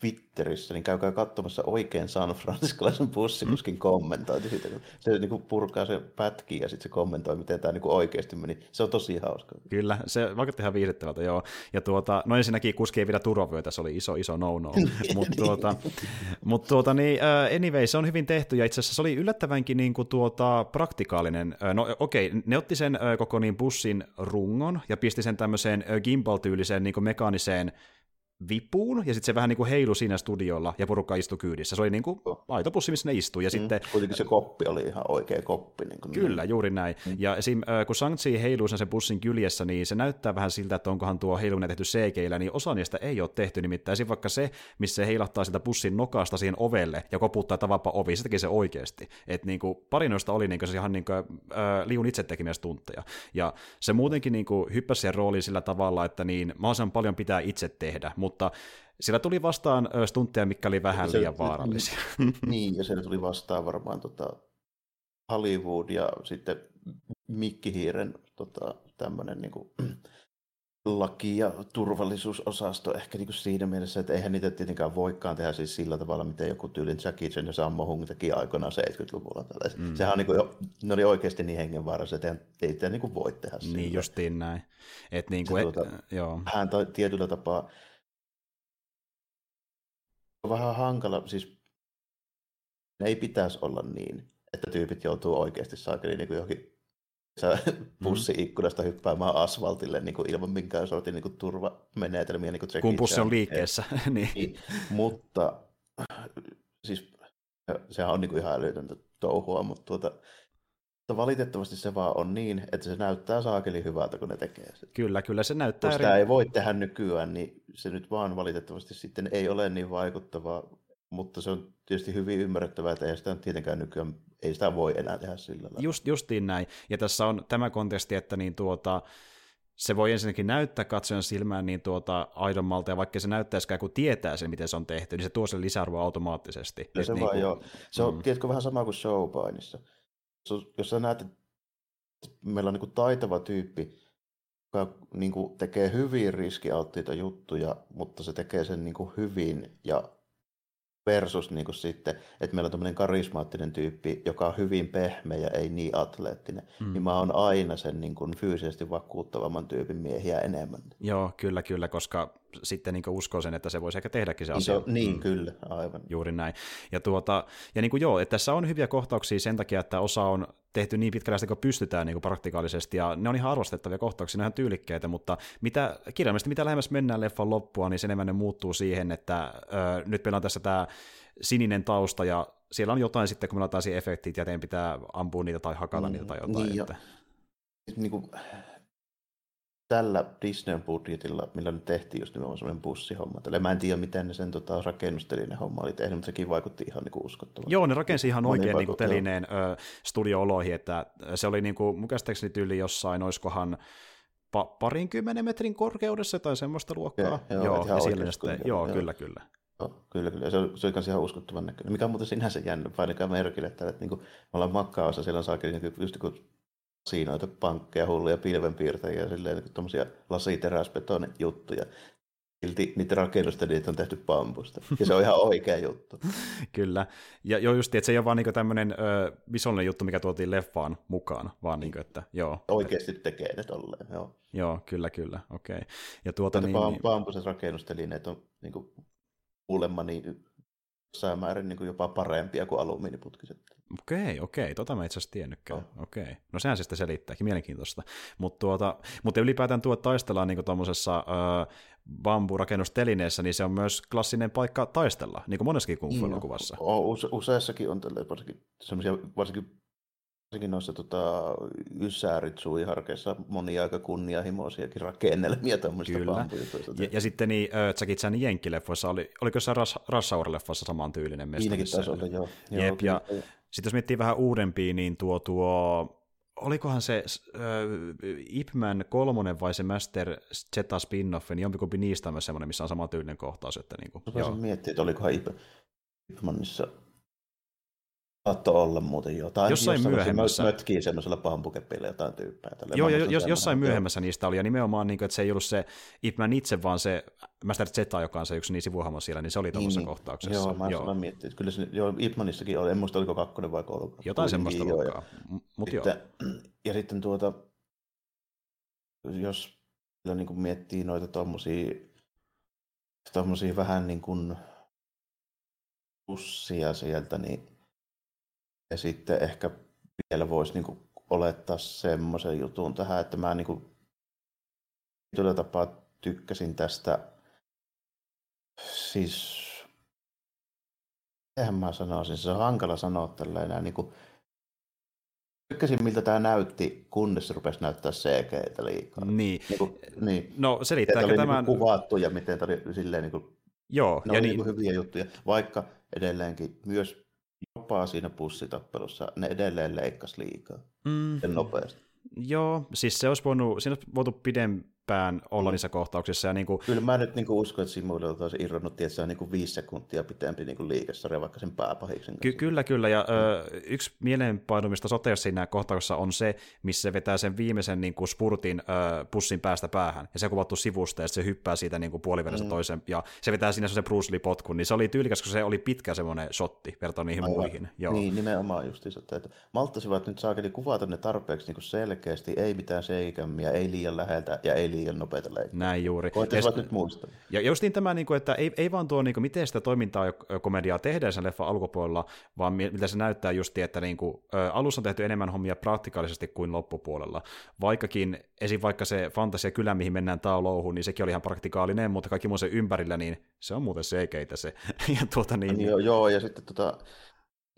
Twitterissä, niin käykää katsomassa oikein San Franciscolaisen bussikuskin mm. kommentointi siitä, kun se niin kuin purkaa se pätki ja sitten se kommentoi, miten tämä niin kuin oikeasti meni. Se on tosi hauska. Kyllä, se vaikutti ihan viihdyttävältä, joo. Ja tuota, no ensinnäkin kuski ei vielä turvavyötä, se oli iso, iso no-no. Mutta tuota, mut tuota, niin, uh, anyway, se on hyvin tehty ja itse asiassa se oli yllättävänkin niin kuin tuota, praktikaalinen. Uh, no okei, okay, ne otti sen uh, koko niin bussin rungon ja pisti sen tämmöiseen gimbal-tyyliseen niin kuin mekaaniseen vipuun, ja sitten se vähän niin kuin heilu siinä studiolla, ja porukka istui kyydissä. Se oli niin kuin aitopussi, missä ne istui. Ja mm, sitten, kuitenkin se koppi oli ihan oikea koppi. Niin kuin kyllä, niin. juuri näin. Mm. Ja esim, kun Shang-Chi heiluu sen bussin kyljessä, niin se näyttää vähän siltä, että onkohan tuo heiluminen tehty cg niin osa niistä ei ole tehty. Nimittäin esim. vaikka se, missä se heilahtaa sitä bussin nokasta siihen ovelle ja koputtaa tavapa ovi, se teki se oikeasti. Että niin kuin, pari noista oli niin kuin, se ihan niin kuin, äh, liun itse tekemiä tunteja. Ja se muutenkin niin kuin, hyppäsi siihen rooliin sillä tavalla, että niin mahdollisimman paljon pitää itse tehdä, mutta sillä tuli vastaan stuntteja, mikä oli vähän se, liian vaarallisia. Niin, ja siellä tuli vastaan varmaan tota Hollywood ja sitten Mikkihiiren tota, tämmöinen niin kuin, laki- ja turvallisuusosasto ehkä niin kuin siinä mielessä, että eihän niitä tietenkään voikaan tehdä siis sillä tavalla, miten joku tyylin Jackie Chan ja Sammo Hung teki aikoinaan 70-luvulla. Mm. Sehän on niin kuin, ne oli oikeasti niin hengenvaarassa, että ei niin kuin voi tehdä Niin sillä. justiin näin. Et niin kuin, et, tuota, joo. Hän tietyllä tapaa on vähän hankala, siis ne ei pitäisi olla niin, että tyypit joutuu oikeasti saakeli niin kuin johonkin pussi-ikkunasta hyppäämään asfaltille niin kuin ilman minkään sortin niin kuin turvamenetelmiä. Niin kuin Kun pussi on liikkeessä. niin. niin. Mutta siis sehän on niin kuin ihan älytöntä touhua, mutta tuota, mutta valitettavasti se vaan on niin, että se näyttää saakeli hyvältä, kun ne tekee sitä. Kyllä, kyllä se näyttää. Jos sitä eri... ei voi tehdä nykyään, niin se nyt vaan valitettavasti sitten ei ole niin vaikuttavaa, mutta se on tietysti hyvin ymmärrettävää, että ei sitä tietenkään nykyään, ei sitä voi enää tehdä sillä lailla. Just, justiin näin. Ja tässä on tämä konteksti, että niin tuota, se voi ensinnäkin näyttää katsojan silmään niin tuota aidommalta, ja vaikka se näyttäisikään, kun tietää sen, miten se on tehty, niin se tuo sen lisäarvoa automaattisesti. Ja se, niin vaan, kuin, joo. se on, mm. tiedätkö, vähän sama kuin showpainissa. Jos sä näet, että meillä on niin kuin taitava tyyppi, joka niin kuin tekee hyvin riskialttiita juttuja, mutta se tekee sen niin kuin hyvin ja versus niin kuin sitten, että meillä on tämmöinen karismaattinen tyyppi, joka on hyvin pehmeä ja ei niin atleettinen, mm. niin mä oon aina sen niin kuin fyysisesti vakuuttavamman tyypin miehiä enemmän. Joo, kyllä, kyllä, koska sitten niin uskoo sen, että se voisi ehkä tehdäkin se asia. Niin, niin mm. kyllä, aivan. Juuri näin. Ja, tuota, ja niin kuin joo, että tässä on hyviä kohtauksia sen takia, että osa on tehty niin pitkälle kuin pystytään niin kuin praktikaalisesti, ja ne on ihan arvostettavia kohtauksia, ne on ihan tyylikkäitä, mutta mitä, kirjallisesti mitä lähemmäs mennään leffan loppua, niin sen enemmän ne muuttuu siihen, että ö, nyt meillä on tässä tämä sininen tausta, ja siellä on jotain sitten, kun meillä on taas efektit, ja teidän pitää ampua niitä tai hakata mm, niitä tai jotain. Niin, että... niin kuin, tällä Disneyn budjetilla, millä nyt tehtiin just nimenomaan semmoinen bussihomma. Tällä mä en tiedä, miten ne sen tota, rakennustelinen homma oli tehnyt, mutta sekin vaikutti ihan niin uskottavalta. Joo, ne rakensi ihan oikein niin kuin telineen ö, studio-oloihin, että se oli niin kuin, mun käsittääkseni tyyli jossain, olisikohan pa- parinkymmenen metrin korkeudessa tai semmoista luokkaa. Ja, joo, joo, ja siellä sitten, joo, joo, kyllä, kyllä. Joo, kyllä, kyllä. Se oli, se oli myös ihan uskottavan näköinen. Mikä on muuten sinänsä jännä, painakaa merkille, että, että niin kuin, me ollaan makkaosa, siellä on saakin niin just kun kasinoita, pankkeja, hulluja pilvenpiirtäjiä ja silleen niin tuommoisia lasiteräsbetonin juttuja. Silti niitä rakennusta niitä on tehty pampusta. Ja se on ihan oikea juttu. Kyllä. Ja joo just, että se ei ole vaan niinku tämmöinen visuaalinen juttu, mikä tuotiin leffaan mukaan, vaan niinku, että joo. Oikeasti tekee ne tolleen, joo. Joo, kyllä, kyllä, okei. Okay. Ja tuota niin... niin... Pampuset rakennustelineet on niinku kuulemma niin jossain määrin niin kuin jopa parempia kuin alumiiniputkiset. Okei, okei, tota mä itse asiassa tiennytkään. Oh. Okei, no sehän se sitten selittääkin, mielenkiintoista. Mutta tuota, mutta ylipäätään tuo taistellaan niin tuommoisessa äh, bamburakennustelineessä, niin se on myös klassinen paikka taistella, niin kuin monessakin kung fu-elokuvassa. Use, useassakin on tälle, varsinkin, varsinkin Varsinkin noissa tota, Ysäärit suiharkeissa monia aika kunnianhimoisiakin rakennelmia tämmöistä Kyllä. Ja, ja, sitten niin, äh, Jackie Chanin jenkkileffoissa, oli, oliko se Ras, Rassaur-leffassa saman tyylinen mesta? Siinäkin taisi olla, joo. Jep, joo, ja sitten jos miettii vähän uudempia, niin tuo, tuo olikohan se äh, Ipman kolmonen vai se Master Zeta spin-off, niin jompikumpi niistä on myös semmoinen, missä on sama tyylinen kohtaus. Että niin kuin, joo. miettiä, että olikohan Ip, Ipmanissa Saatto olla muuten jotain. Jossain myöhemmässä. Mötkii semmoisella pampukepillä jotain tyyppejä. Joo, jo, jos, jossain myöhemmässä niistä oli, ja nimenomaan, niin kuin, että se ei ollut se Ipman itse, vaan se Master Zeta, joka on se yksi niin sivuhahmo siellä, niin se oli tuollaisessa niin, kohtauksessa. Joo, mä joo. miettinyt. Kyllä se, joo, Ipmanissakin oli, en muista oliko kakkonen vai kolme. Jotain semmoista joo, luokkaa, mutta joo. Ja sitten tuota, jos niin kuin miettii noita tommosia vähän niin kuin pussia sieltä, niin ja sitten ehkä vielä voisi niin kuin olettaa semmoisen jutun tähän, että mä niin kuin tietyllä tapaa tykkäsin tästä, siis eihän mä sanoisin, se on hankala sanoa tällä enää, niin kuin, tykkäsin miltä tämä näytti, kunnes se rupesi näyttää cg liikaa. Niin. niin, kuin, niin. No selittääkö tämä... tämän... Niin kuvattu ja miten tämä oli silleen niin kuin, Joo, ne ja niin... niin hyviä juttuja, vaikka edelleenkin myös jopa siinä pussitappelussa ne edelleen leikkasi liikaa mm. nopeasti. Joo, siis se olisi voinut, siinä olisi voitu pidempään olla mm. niissä kohtauksissa. Ja niin kuin... Kyllä mä nyt niin kuin uskon, että Simuilta olisi irronnut, että se on niin kuin viisi sekuntia pitempi niin kuin liikesarja vaikka sen pääpahiksen Ky- Kyllä, kyllä. Ja mm. ö, yksi mielenpainumista soteessa siinä kohtauksessa on se, missä se vetää sen viimeisen niin kuin spurtin ö, pussin päästä päähän. Ja se on kuvattu sivusta ja se hyppää siitä niin kuin puolivälissä mm. toisen. Ja se vetää siinä se Bruce Lee-potkun. Niin se oli tyylikäs, kun se oli pitkä semmoinen shotti verrattuna niihin Aivan. muihin. Joo. Niin, nimenomaan justiinsa. Että malttasivat nyt saakeli kuvata ne tarpeeksi niin kuin selkeästi ei mitään seikämmiä, ei liian läheltä ja ei liian nopeita leikkiä. Näin juuri. Voitaisiin nyt muistaa. Ja justiin tämä, niin kuin, että ei, ei vaan tuo, niin kuin, miten sitä toimintaa ja komediaa tehdään sen leffan alkupuolella, vaan mitä se näyttää just, että niin kuin, ä, alussa on tehty enemmän hommia praktikaalisesti kuin loppupuolella. Vaikkakin esim. vaikka se fantasia kylä, mihin mennään taulouhun, niin sekin oli ihan praktikaalinen, mutta kaikki muu se ympärillä, niin se on muuten seikeitä se. ja tuota, niin, joo, joo, ja sitten tota,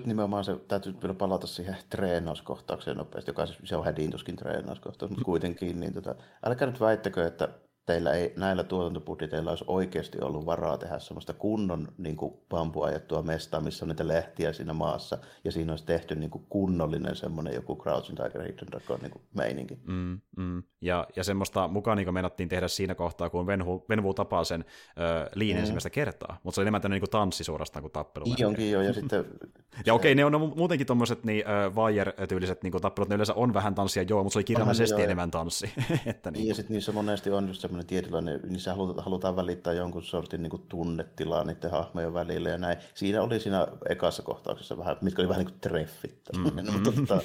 nimenomaan se täytyy vielä palata siihen treenauskohtaukseen nopeasti, joka siis, se on hädintuskin treenauskohtaus, mutta kuitenkin, niin tota, älkää nyt väittäkö, että teillä ei, näillä tuotantobudjeteilla olisi oikeasti ollut varaa tehdä semmoista kunnon niin pampuajettua mestaa, missä on niitä lehtiä siinä maassa, ja siinä olisi tehty niin kuin kunnollinen semmoinen joku Crouching Tiger, Hidden Dragon niin kuin meininki. Mm, mm. Ja, ja semmoista mukaan niin meinattiin tehdä siinä kohtaa, kun Venvu, Venvu tapaa sen äh, liin mm. ensimmäistä kertaa, mutta se on enemmän tämmöinen niin tanssi suorastaan kuin tappelu. Onkin jo, ja sitten... ja okei, okay, ne on muutenkin tuommoiset niin, äh, Wire-tyyliset niin tappelut, ne yleensä on vähän tanssia, joo, mutta se oli kirjallisesti enemmän tanssi. että niin, ja sitten niissä monesti on just semmoinen tietynlainen, niissä halutaan, halutaan välittää jonkun sortin niin tunnetilaa niiden hahmojen välillä ja näin. Siinä oli siinä ekassa kohtauksessa vähän, mitkä oli vähän niin kuin treffit. Mm-hmm. mutta, tota,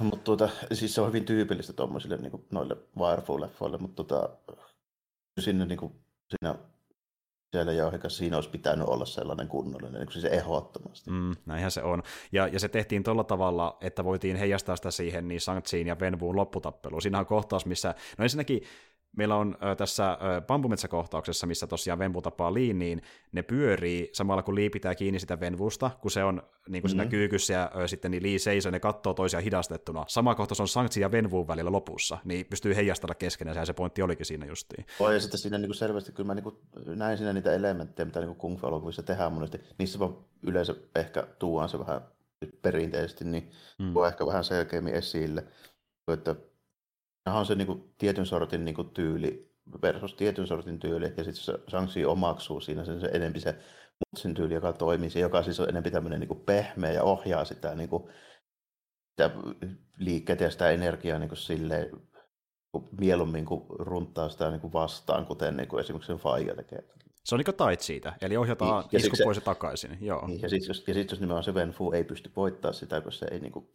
mutta tuota, siis se on hyvin tyypillistä tuommoisille niin kuin, noille Wireful-leffoille, mutta tuota, sinne niin kuin, siinä siellä jauhikas siinä olisi pitänyt olla sellainen kunnollinen, niin siis ehdottomasti. Mm, näinhän se on. Ja, ja se tehtiin tuolla tavalla, että voitiin heijastaa sitä siihen niin Sanksiin ja Venvuun lopputappeluun. Siinä on kohtaus, missä, no ensinnäkin meillä on ö, tässä ö, pampumetsäkohtauksessa, missä tosiaan Venvu tapaa Liin, niin ne pyörii samalla kun Lii pitää kiinni sitä Venvusta, kun se on niin kuin mm-hmm. siinä kyykyssä ja ö, sitten niin Lii seisoo ne katsoo toisiaan hidastettuna. Sama kohtaus on Sanktsi ja Venvuun välillä lopussa, niin pystyy heijastella keskenään, ja se pointti olikin siinä justiin. Oi, ja sitten siinä niin kuin selvästi, kyllä mä niin kuin näin siinä niitä elementtejä, mitä niin kung fu-elokuvissa tehdään monesti, niissä vaan yleensä ehkä tuodaan se vähän perinteisesti, niin mm. ehkä vähän selkeämmin esille, että on se niinku tietyn sortin niinku tyyli versus tietyn sortin tyyli, ja sitten se Shang-Chi omaksuu siinä sen, se enempi se mutsin tyyli, joka toimii, se, joka siis on enempi tämmöinen niinku pehmeä ja ohjaa sitä, niinku, sitä liikkeitä ja sitä energiaa niinku silleen, mieluummin kuin runttaa sitä niinku vastaan, kuten niinku esimerkiksi sen Faija tekee. Se on niin tait siitä, eli ohjataan niin, isku pois ja takaisin. Joo. Niin, ja sitten jos, ja sit, jos nimenomaan se Venfu ei pysty voittamaan sitä, kun se ei niinku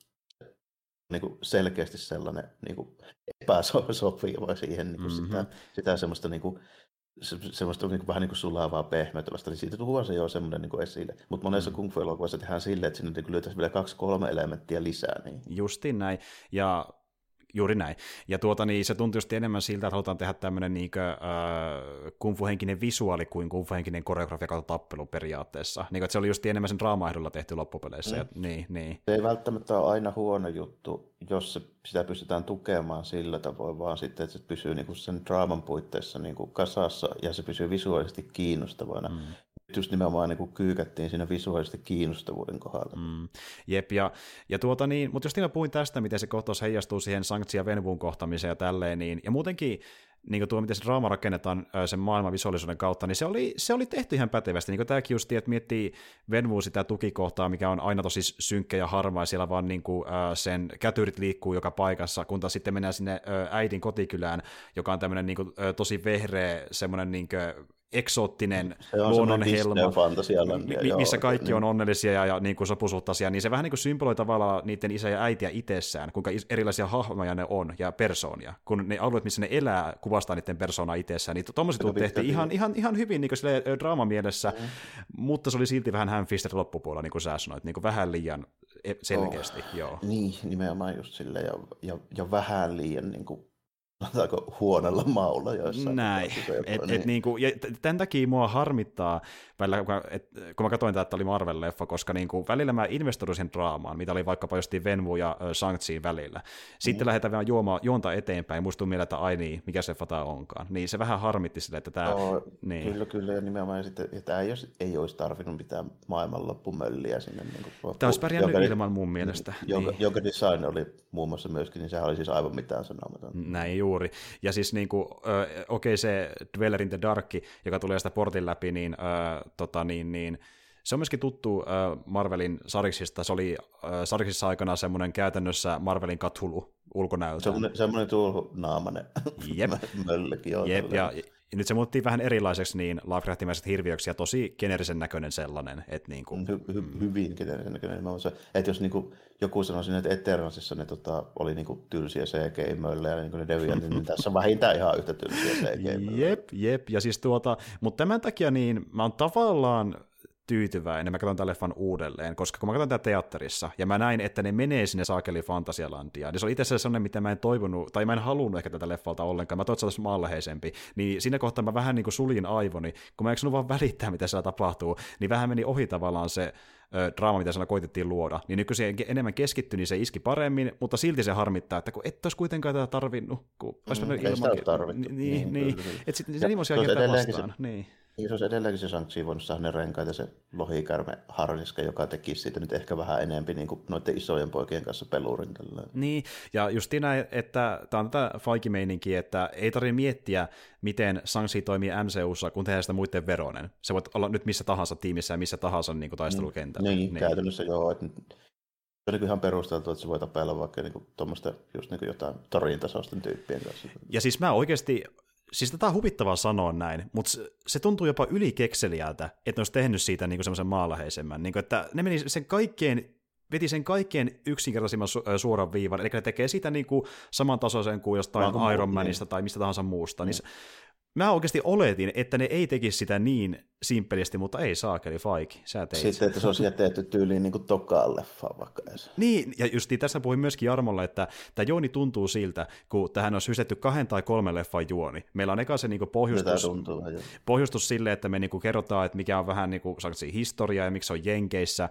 niin kuin selkeästi sellainen niin kuin epäsopiva siihen niin kuin mm-hmm. sitä, sitä semmoista niin kuin, se, semmoista niin kuin, vähän niin kuin sulavaa pehmeytyvästä, niin siitä tuo se jo semmoinen niin kuin esille. Mutta monessa mm. kung fu elokuvassa tehdään silleen, että sinne niin löytäisi vielä kaksi-kolme elementtiä lisää. Niin. Justiin näin. Ja Juuri näin. Ja tuota, niin se tuntuu just enemmän siltä, että halutaan tehdä tämmöinen niin kuin, äh, kungfu-henkinen visuaali kuin kungfu-henkinen koreografia kautta tappelu periaatteessa. Niin kuin, että se oli just enemmän sen draamaehdolla tehty loppupeleissä. Mm. Ja, niin, niin. Se ei välttämättä ole aina huono juttu, jos se, sitä pystytään tukemaan sillä tavoin, vaan sitten, että se pysyy niin kuin sen draaman puitteissa niin kuin kasassa ja se pysyy visuaalisesti kiinnostavana. Mm just nimenomaan niin kyykättiin siinä visuaalisesti kiinnostavuuden kohdalla. Mm, jep, ja, ja tuota niin, mutta just niin mä puhuin tästä, miten se kohtaus heijastuu siihen Sanktsi ja Venvuun kohtamiseen ja tälleen, niin, ja muutenkin niin kuin tuo, miten se draama rakennetaan sen maailman visuaalisuuden kautta, niin se oli, se oli tehty ihan pätevästi. Niin kuin tämäkin just, että miettii Venvu sitä tukikohtaa, mikä on aina tosi synkkä ja harmaa, siellä vaan niin kuin, sen kätyrit liikkuu joka paikassa, kun taas sitten mennään sinne äidin kotikylään, joka on tämmöinen niin kuin, tosi vehreä, semmoinen niin kuin, eksoottinen luonnonhelma, mi- missä kaikki on onnellisia ja, ja niin kuin sopusuhtaisia, niin se vähän niin kuin symboloi tavallaan niiden isä ja äitiä itsessään, kuinka erilaisia hahmoja ne on ja persoonia, kun ne alueet, missä ne elää, kuvastaa niiden persoonaa itsessään, niin tuommoiset tehtiin ihan, ihan, ihan hyvin niin kuin draamamielessä, mm. mutta se oli silti vähän hänfisteri loppupuolella, niin kuin sä sanoit, niin kuin vähän liian e- selkeästi. Oh, joo. Niin, nimenomaan just sille ja, ja, ja vähän liian niin kuin sanotaanko huonolla maulla joissain. Näin. Et, niin. et, niin kuin, ja tämän takia mua harmittaa, välillä, kun, et, kun mä katsoin, että oli Marvel-leffa, koska niin kuin, välillä mä investoin sen draamaan, mitä oli vaikkapa justiin Venvu ja äh, shang välillä. Sitten mm. lähdetään vielä juomaan, juonta eteenpäin, muistuu mieleen, että ai niin, mikä se fata onkaan. Niin se vähän harmitti sille, että tämä... No, niin. Kyllä, kyllä, ja nimenomaan sitten, että tämä ei olisi, ei olisi tarvinnut mitään maailmanloppumölliä sinne. Niin kuin, tämä olisi pärjännyt joka, ilman mun mielestä. Jonka, niin. jonka design oli muun muassa myöskin, niin sehän oli siis aivan mitään sanomaton. Näin juuri. Ja siis niin kuin, okei okay, se Dweller in the Dark, joka tulee sitä portin läpi, niin, äh, tota, niin, niin se on myöskin tuttu äh, Marvelin Sariksista. Se oli äh, Sariksissa aikana semmoinen käytännössä Marvelin Cthulhu ulkonäöltä. Semmoinen, semmoinen tuulhunaamainen Jep. mölläkin Jep, ja, ja nyt se muuttiin vähän erilaiseksi niin Lovecraftimaiset hirviöksi ja tosi generisen näköinen sellainen. Että niin kuin, hy, hy, hyvin generisen näköinen. Se, että jos niin kuin, joku sanoisi, että Eternalsissa ne tota, oli niin kuin, tylsiä CGI-möllejä, niin kuin ne Deviant, niin tässä on vähintään ihan yhtä tylsiä CGI Jep, jep. Ja siis tuota, mutta tämän takia niin mä oon tavallaan tyytyväinen, mä katson tämän leffan uudelleen, koska kun mä katson tätä teatterissa, ja mä näin, että ne menee sinne saakeli Fantasialandiaan, niin se oli itse asiassa sellainen, mitä mä en toivonut, tai mä en halunnut ehkä tätä leffalta ollenkaan, mä toivon, että maanläheisempi, niin siinä kohtaa mä vähän niin kuin suljin aivoni, kun mä en vaan välittää, mitä siellä tapahtuu, niin vähän meni ohi tavallaan se ö, draama, mitä siellä koitettiin luoda, niin nyt kun se enemmän keskittyi, niin se iski paremmin, mutta silti se harmittaa, että kun et olisi kuitenkaan tätä tarvinnut, kun olisi mm, ilman... Niin, niin, niin, että sitten se niin vastaan. Niin. Niin se olisi edelleenkin se Sanksi voinut saada ne renkaat ja se lohikärme harniska, joka teki siitä nyt ehkä vähän enemmän niin kuin noiden isojen poikien kanssa pelurin. Tällä. Niin, ja just näin, että tämä on tätä faikimeininki, että ei tarvitse miettiä, miten Sanksi toimii MCUssa, kun tehdään sitä muiden veronen. Se voi olla nyt missä tahansa tiimissä ja missä tahansa niin kuin taistelukentällä. Niin, niin, käytännössä joo. Että se on niin ihan perusteltu, että se voi tapella vaikka niin tuommoista just niin jotain torin tasoisten tyyppien kanssa. Ja siis mä oikeasti siis tätä on huvittavaa sanoa näin, mutta se, se tuntuu jopa ylikekseliältä, että ne olisi tehnyt siitä niin semmoisen maalaheisemmän. Niin kuin, että ne meni sen kaikkein veti sen kaikkein yksinkertaisimman su- suoran viivan, eli ne tekee siitä niin kuin samantasoisen kuin jostain Iron Manista niin. tai mistä tahansa muusta. Niin. Niin mä oikeasti oletin, että ne ei tekisi sitä niin simppelisti, mutta ei saakeli faiki, sä teit Sitten, että se olisi jätetty tyyliin niin tokaan leffaan vaikka edes. Niin, ja just tässä puhuin myöskin Jarmolla, että tämä juoni tuntuu siltä, kun tähän olisi sysätty kahden tai kolmen leffan juoni. Meillä on eka se niin pohjustus, tuntuu, pohjustus sille, että me niin kerrotaan, että mikä on vähän niin kuin, historia ja miksi se on Jenkeissä,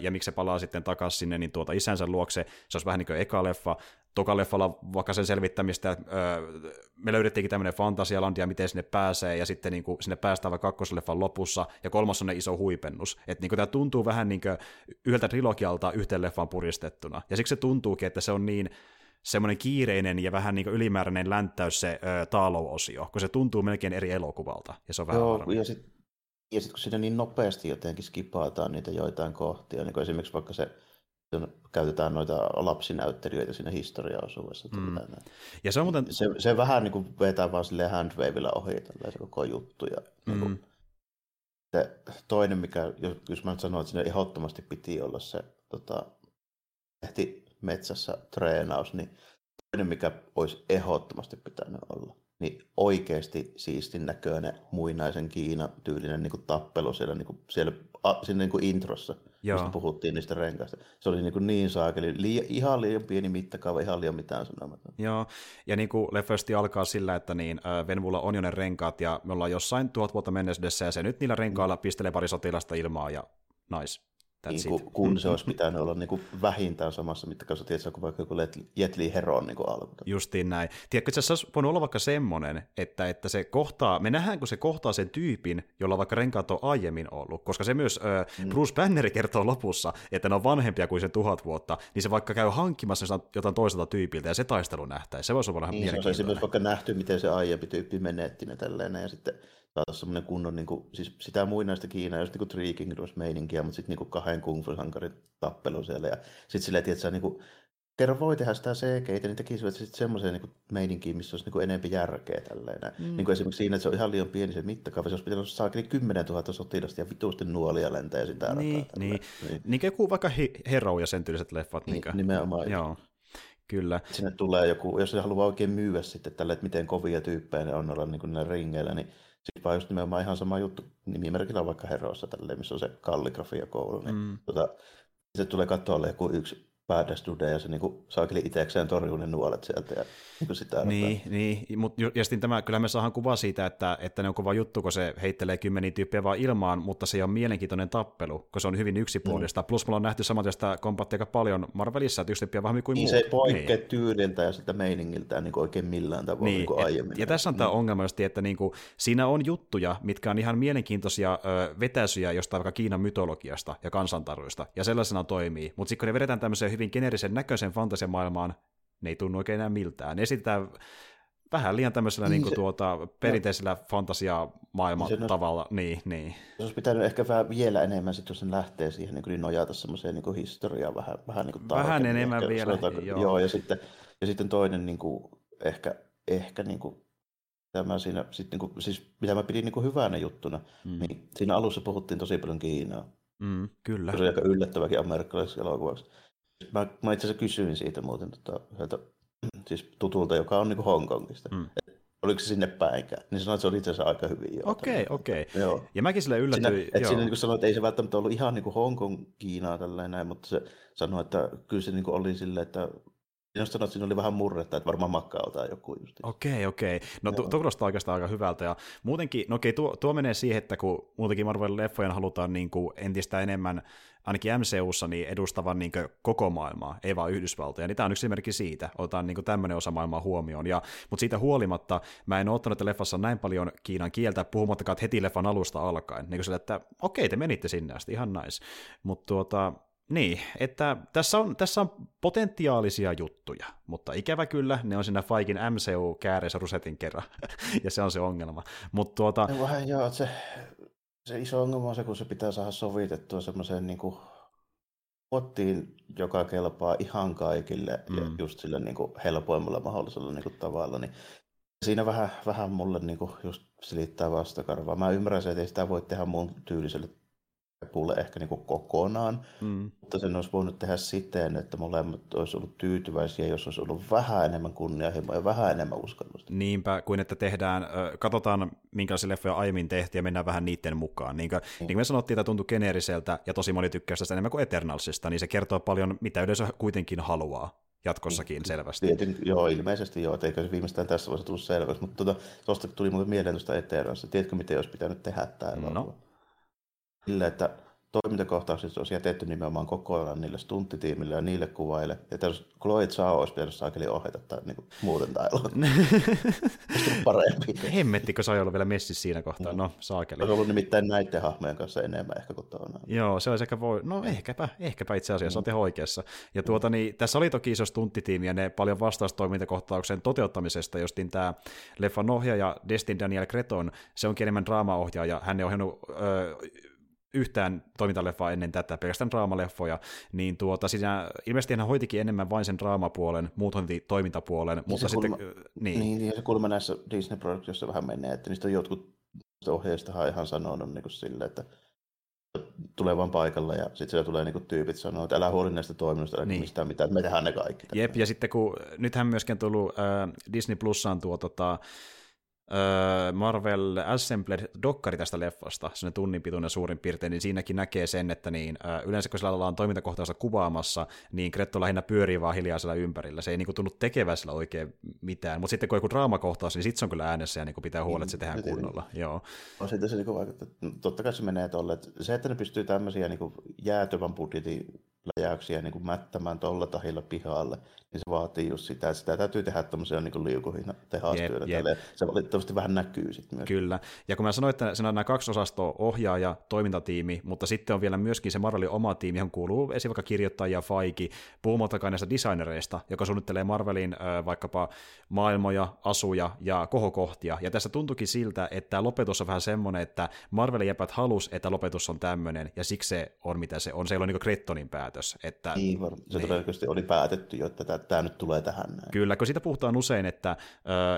ja miksi se palaa sitten takaisin sinne niin tuota isänsä luokse. Se olisi vähän niin kuin eka leffa tokaleffalla vaikka sen selvittämistä, että öö, me löydettiinkin tämmöinen fantasialandi ja miten sinne pääsee, ja sitten niin kuin, sinne päästään vaikka kakkosleffan lopussa, ja kolmas on ne iso huipennus. Että niin tämä tuntuu vähän niin kuin yhdeltä trilogialta yhteen leffaan puristettuna. Ja siksi se tuntuukin, että se on niin semmoinen kiireinen ja vähän niin ylimääräinen länttäys se ö, Taalo-osio, kun se tuntuu melkein eri elokuvalta, ja se on vähän Joo, ja sitten ja sit, kun siinä niin nopeasti jotenkin skipataan niitä joitain kohtia, niin kuin esimerkiksi vaikka se käytetään noita lapsinäyttelijöitä siinä historiaosuudessa. Mm. Ja se, on muuten... se, se vähän niin kuin vetää vaan sille handwavella ohi se koko juttu. Ja, mm. niin kuin, se toinen, mikä, jos mä nyt sanon, että siinä ehdottomasti piti olla se tota, ehti metsässä treenaus, niin toinen, mikä olisi ehdottomasti pitänyt olla, niin oikeasti siistin näköinen muinaisen Kiinan tyylinen niin kuin tappelu siellä, niin kuin, siellä a, siinä niin kuin introssa – Joo. mistä puhuttiin niistä renkaista. Se oli niin, kuin niin saakeli, liian, ihan liian pieni mittakaava, ihan liian mitään sanomatta. Joo, ja niin kuin leffasti alkaa sillä, että niin, Venvulla on jo ne renkaat, ja me ollaan jossain tuhat vuotta menneisyydessä, ja se nyt niillä renkailla pistelee pari sotilasta ilmaa, ja nice. That's niin kuin, kun se olisi pitänyt olla niin kuin vähintään samassa mittakaavassa, tietysti kuin vaikka joku Jet Li Heron niin alku. Justiin näin. Tiedätkö, se olisi voinut olla vaikka semmoinen, että, että se kohtaa, me nähdään, kun se kohtaa sen tyypin, jolla vaikka renkaat on aiemmin ollut, koska se myös äh, Bruce Banneri kertoo lopussa, että ne on vanhempia kuin se tuhat vuotta, niin se vaikka käy hankkimassa jotain toiselta tyypiltä ja se taistelu nähtäisi. Se voisi olla vähän niin, Se olisi vaikka nähty, miten se aiempi tyyppi menetti ne tälleen, ja sitten taas semmoinen kunnon, niin kuin, siis sitä muinaista Kiinaa, just niin Three Kingdoms-meininkiä, mutta sitten niin kahden kung fu-sankarin tappelu siellä. Ja sitten silleen, että niin kuin, kerran voi tehdä sitä CG, niin tekisivät sitten semmoiseen niin meininkiin, missä olisi niin enemmän järkeä tälleen. Mm. Niin kuin esimerkiksi siinä, että se on ihan liian pieni se mittakaava, se olisi pitänyt saada 10 000 sotilasta ja vituusti nuolia lentää ja sitä niin, rataa, niin. niin. niin. joku vaikka Hero ja sen tyyliset leffat. Niin, niin nimenomaan. Joo. Kyllä. Sinne tulee joku, jos se haluaa oikein myyä sitten tälle, että miten kovia tyyppejä ne on olla niin kuin ringeillä, niin sitten vaan just nimenomaan ihan sama juttu nimimerkillä vaikka Herossa, tälleen, missä on se kalligrafiakoulu. Niin, mm. tota, se tulee katsoa joku yksi badass dude ja se niin saakeli itsekseen torjuu ne nuolet sieltä. Ja, niin, kuin sitä niin, niin, mutta ja sitten tämä, kyllä me saadaan kuva siitä, että, että ne on kova juttu, kun se heittelee kymmeniä tyyppejä vaan ilmaan, mutta se on mielenkiintoinen tappelu, kun se on hyvin yksipuolista. Mm. Plus mulla on nähty samanlaista kombattia aika paljon Marvelissa, että yksi tyyppiä vähän kuin niin muut. Se ei poikkea niin. tyyliltä ja sitä meiningiltään niin oikein millään tavalla niin. niin kuin aiemmin. Ja tässä on tämä mm. ongelma just, että niin kuin, siinä on juttuja, mitkä on ihan mielenkiintoisia ö, vetäisyjä jostain vaikka Kiinan mytologiasta ja kansantaruista, ja sellaisena toimii. Mutta sitten kun ne vedetään tämmöiseen hyvin geneerisen näköisen fantasiamaailmaan, ne ei tunnu oikein enää miltään. Ne esitetään vähän liian tämmöisellä niin, niin se, tuota, perinteisellä no, fantasiamaailman niin tavalla. Niin, niin. Se olisi pitänyt ehkä vähän vielä enemmän, sit, jos sen lähtee siihen niin, niin nojata semmoiseen niin historiaan vähän, vähän, niin kuin vähän enemmän ehkä, vielä. Sanotaan, joo. joo. ja, sitten, ja sitten toinen niin kuin, ehkä, ehkä niin kuin, tämä siinä, sit, niin kuin, siis, mitä mä pidin niin kuin hyvänä juttuna, mm. niin siinä alussa puhuttiin tosi paljon Kiinaa. Mm, kyllä. Se oli aika yllättäväkin amerikkalaisessa elokuvaksi. Mä, mä itse asiassa kysyin siitä muuten tota, yhdeltä siis tutulta, joka on niin Hongkongista. Mm. oliko se sinne päinkään, niin sanoin, että se oli itse asiassa aika hyvin. Okei, okay, okei. Okay. Joo. Ja mäkin sille yllätyin. Siinä, että siinä niin sanoin, että ei se välttämättä ollut ihan niin kuin Hongkong Kiinaa tällainen, mutta se sanoi, että kyllä se niin kuin oli silleen, että Jos sanoit, että siinä oli vähän murretta, että varmaan makkaa joku just. Okei, okei. No tuo kuulostaa oikeastaan aika hyvältä. Ja muutenkin, no okei, tuo, tuo menee siihen, että kun muutenkin Marvel-leffojen halutaan niin kuin entistä enemmän ainakin MCUssa niin edustavan niin koko maailmaa, ei vaan Yhdysvaltoja. Niin tämä on yksi esimerkki siitä, otetaan niin tämmöinen osa maailmaa huomioon. Ja, mutta siitä huolimatta mä en ottanut, että leffassa näin paljon Kiinan kieltä, puhumattakaan heti leffan alusta alkaen. Niin kuin sille, että okei, te menitte sinne asti, ihan nice. Mutta tuota, niin, että tässä on, tässä on potentiaalisia juttuja, mutta ikävä kyllä, ne on siinä Faikin MCU-kääreissä rusetin kerran, ja se on se ongelma. Mutta tuota... Vähän joo, se, se iso ongelma on se, kun se pitää saada sovitettua semmoiseen niin kuin pottiin, joka kelpaa ihan kaikille mm. ja just sillä niin kuin helpoimmalla mahdollisella niin kuin tavalla, niin siinä vähän, vähän mulle niin kuin just silittää vastakarvaa. Mä ymmärrän että ei sitä voi tehdä mun tyyliselle pulle ehkä niin kuin kokonaan, mm. mutta sen olisi voinut tehdä siten, että molemmat olisi ollut tyytyväisiä, jos olisi ollut vähän enemmän kunnianhimoa ja vähän enemmän uskallusta. Niinpä, kuin että tehdään, katsotaan minkälaisia leffoja aiemmin tehtiin ja mennään vähän niiden mukaan. Niin kuin, mm. niin kuin me sanottiin, että tuntui geneeriseltä ja tosi moni tykkää sitä enemmän kuin Eternalsista, niin se kertoo paljon, mitä yleisö kuitenkin haluaa jatkossakin mm. selvästi. Tietyn, joo, ilmeisesti joo, eikö se viimeistään tässä vaiheessa tullut selväksi, mutta tuota, tuosta tuli mulle mieleen tuosta Eternalista. Tiedätkö, miten olisi pitänyt tehdä tämä no. Sillä, että toimintakohtaukset olisi jätetty nimenomaan kokonaan niille stunttitiimille ja niille kuvaille. Että jos Chloe Zhao olisi pitänyt saakeli ohjata tai niin kuin, muuten tai parempi. Hemmettikö sai olla vielä messissä siinä kohtaa? No, saakeli. Olisi ollut nimittäin näiden hahmojen kanssa enemmän ehkä kuin tuona. Joo, se olisi ehkä voi... No ehkäpä, ehkäpä itse asiassa, mm. oikeassa. Ja tuota, niin, tässä oli toki iso stunttitiimi ja ne paljon vastaustoimintakohtauksen toteuttamisesta, jostin tämä leffan ohjaaja Destin Daniel Creton, se onkin enemmän draamaohjaaja, hän ei ohjannut öö, yhtään toimintaleffaa ennen tätä, pelkästään draamaleffoja, niin tuota, siinä ilmeisesti hän hoitikin enemmän vain sen draamapuolen, muut hoiti toimintapuolen, ja mutta sitten... Kulma, niin. niin, se kulma näissä Disney-produktioissa vähän menee, että niistä on jotkut ohjeista ihan sanonut niin kuin sille, että tulee vaan paikalla ja sitten siellä tulee niinku tyypit sanoo, että älä huoli näistä toiminnoista, älä niin. mistään mitään, me tehdään ne kaikki. Jep, ja sitten kun nythän myöskin on tullut äh, Disney Plusaan tuo tota, Marvel Assembled dokkari tästä leffasta, se tunnin pituinen suurin piirtein, niin siinäkin näkee sen, että niin, yleensä kun sillä ollaan toimintakohtausta kuvaamassa, niin Gretto lähinnä pyörii vaan hiljaa siellä ympärillä. Se ei niin kuin, tunnu tekevä sillä oikein mitään, mutta sitten kun joku draamakohtaus, niin sitten se on kyllä äänessä ja niin kuin, pitää huolella, että se tehdään kunnolla. Joo. On sitten se niin vaikuttaa, totta kai se menee tolle, että se, että ne pystyy tämmöisiä niin jäätyvän budjetin läjäyksiä niin kuin mättämään tuolla tahilla pihalle, niin se vaatii just sitä, että sitä täytyy tehdä tämmöisiä niin liukuhina tehastyötä. Yep, yep. Se valitettavasti vähän näkyy sitten myös. Kyllä, ja kun mä sanoin, että siinä on nämä kaksi osastoa, ohjaaja, toimintatiimi, mutta sitten on vielä myöskin se Marvelin oma tiimi, johon kuuluu esimerkiksi vaikka kirjoittajia, Faiki, puhumattakaan näistä designereista, joka suunnittelee Marvelin äh, vaikkapa maailmoja, asuja ja kohokohtia. Ja tässä tuntukin siltä, että lopetus on vähän semmoinen, että Marvelin jäpät halus, että lopetus on tämmöinen, ja siksi se on mitä se on. Se ei ole niin Krettonin päätös. Että, niin, se niin. todennäköisesti oli päätetty jo, että tämä nyt tulee tähän näin. Kyllä, kun siitä puhutaan usein, että,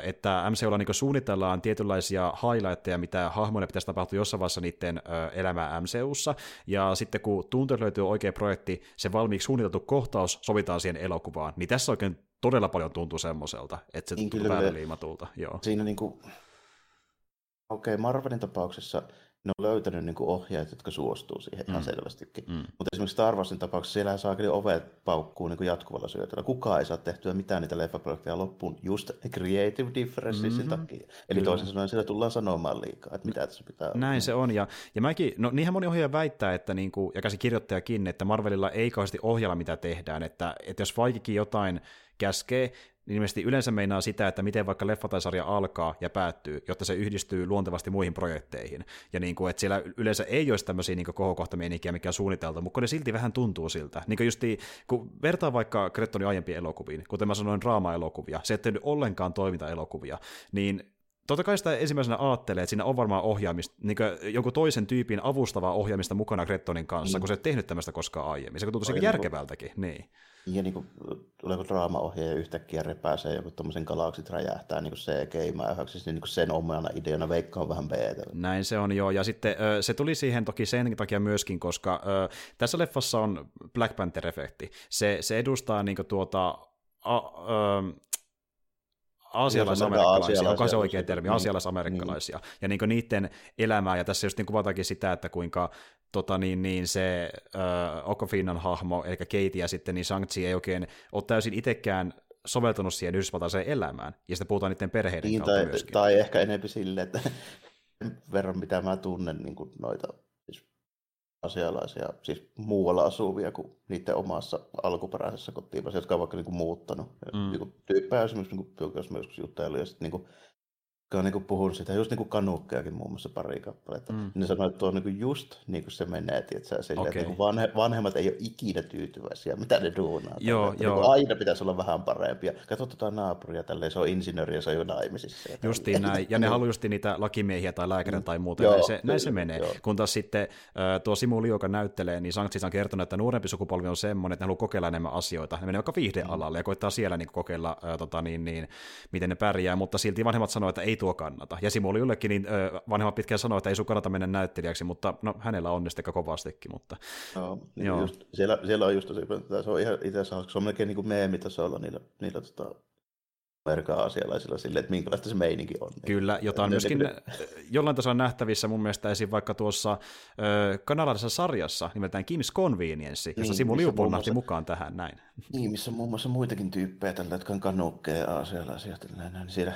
että MCUlla niin suunnitellaan tietynlaisia highlightteja, mitä hahmoille pitäisi tapahtua jossain vaiheessa niiden elämää MCUssa, ja sitten kun tuntuu löytyy oikea projekti, se valmiiksi suunniteltu kohtaus sovitaan siihen elokuvaan, niin tässä oikein todella paljon tuntuu semmoiselta, että se niin tuntuu päälle liimatulta. Joo. Siinä niin kuin... Okei, okay, Marvelin tapauksessa ne on löytänyt niin kuin ohjaajat, jotka suostuu siihen mm. ihan selvästikin. Mm. Mutta esimerkiksi Star Warsin tapauksessa siellä saa kyllä ovet paukkuu niin kuin jatkuvalla syötöllä. Kukaan ei saa tehtyä mitään niitä leffaprojekteja loppuun just creative differencesin mm-hmm. takia. Eli kyllä. toisin sanoen siellä tullaan sanomaan liikaa, että mitä tässä pitää olla. Näin se on. Ja, ja mäkin, no niinhän moni ohjaaja väittää, että niin kuin, ja käsikirjoittajakin, että Marvelilla ei kauheasti ohjalla mitä tehdään. Että, että jos Faikikin jotain käskee, niin ilmeisesti yleensä meinaa sitä, että miten vaikka leffa tai sarja alkaa ja päättyy, jotta se yhdistyy luontevasti muihin projekteihin. Ja niin kuin, että siellä yleensä ei olisi tämmöisiä niin kohokohtamieninkiä, mikä on suunniteltu, mutta ne silti vähän tuntuu siltä. Niin kuin justi, kun vertaa vaikka Krettonin aiempiin elokuviin, kuten mä sanoin draama-elokuvia, se ei ollenkaan toiminta-elokuvia, niin Totta kai sitä ensimmäisenä ajattelee, että siinä on varmaan ohjaamista, niin jonkun toisen tyypin avustavaa ohjaamista mukana Krettonin kanssa, mm. kun se ei tehnyt tämmöistä koskaan aiemmin. Se tuntuu järkevältäkin. Niin. Ja niin kuin, tuleeko draamaohjaaja yhtäkkiä repäisee joku tuommoisen galaksit räjähtää niin CGI-mäyhäksi, niin, niin sen omana ideana veikka on vähän beetä. Näin se on joo, ja sitten se tuli siihen toki sen takia myöskin, koska tässä leffassa on Black Panther-efekti. Se, se edustaa niin tuota, a, a, aasialaisamerikkalaisia, onko se oikea termi, aasialaisamerikkalaisia, niin. ja niin niiden elämää, ja tässä just niin kuvataankin sitä, että kuinka tota, niin, niin se äh, Okofinan hahmo, eli Katie ja sitten niin shang ei oikein ole täysin itsekään soveltunut siihen yhdysvaltaiseen elämään, ja sitten puhutaan niiden perheiden niin, kautta tai, myöskin. Tai ehkä enemmän silleen, että verran mitä mä tunnen niin kuin noita asialaisia, siis muualla asuvia kuin niiden omassa alkuperäisessä kotimaassa, jotka on vaikka niin kuin muuttanut. Mm. Niin tyyppejä esimerkiksi, niin kuin, jos mä joskus juttelin, ja sitten niin kuin, jotka on niin puhunut sitä, just niin kuin kanukkeakin muun muassa pari kappaletta. Mm. Ne sanoo, että tuo on niin just niin kuin se menee, että, okay. että niin vanhe, vanhemmat ei ole ikinä tyytyväisiä, mitä ne duunaa. Joo, että joo. Niin aina pitäisi olla vähän parempia. Katso tuota naapuria, tälleen se on insinööri ja se on jo naimisissa. Ja Justiin näin, ja ne haluaa just niitä lakimiehiä tai lääkärin mm. tai muuta, joo, näin, se, näin se menee. Joo. Kun taas sitten tuo Simu Liu, joka näyttelee, niin Sanktsis on kertonut, että nuorempi sukupolvi on semmoinen, että ne haluaa kokeilla enemmän asioita. Ne menee vaikka viihdealalle ja koittaa siellä niin kokeilla, äh, tota, niin, niin, miten ne pärjää, mutta silti vanhemmat sanoo, että ei tuo kannata. Ja Simo Liullekin niin ö, vanhemmat pitkään sanoi, että ei sun kannata mennä näyttelijäksi, mutta no, hänellä onnesti aika kovastikin. Mutta, no, niin joo. Just, siellä, siellä, on just tosi, se on ihan itse asiassa, se on melkein niin kuin meemitasolla niillä, niillä tota, amerikka-asialaisilla sille, että minkälaista se meininki on. Kyllä, jota on myöskin jollain tasolla nähtävissä mun mielestä esim. vaikka tuossa ö, kanalaisessa sarjassa nimeltään Kim's Convenience, jossa niin, Simu Liupol muassa, mukaan tähän näin. Niin, missä on muun muassa muitakin tyyppejä tällä, jotka on kanukkeja aasialaisia, niin siellä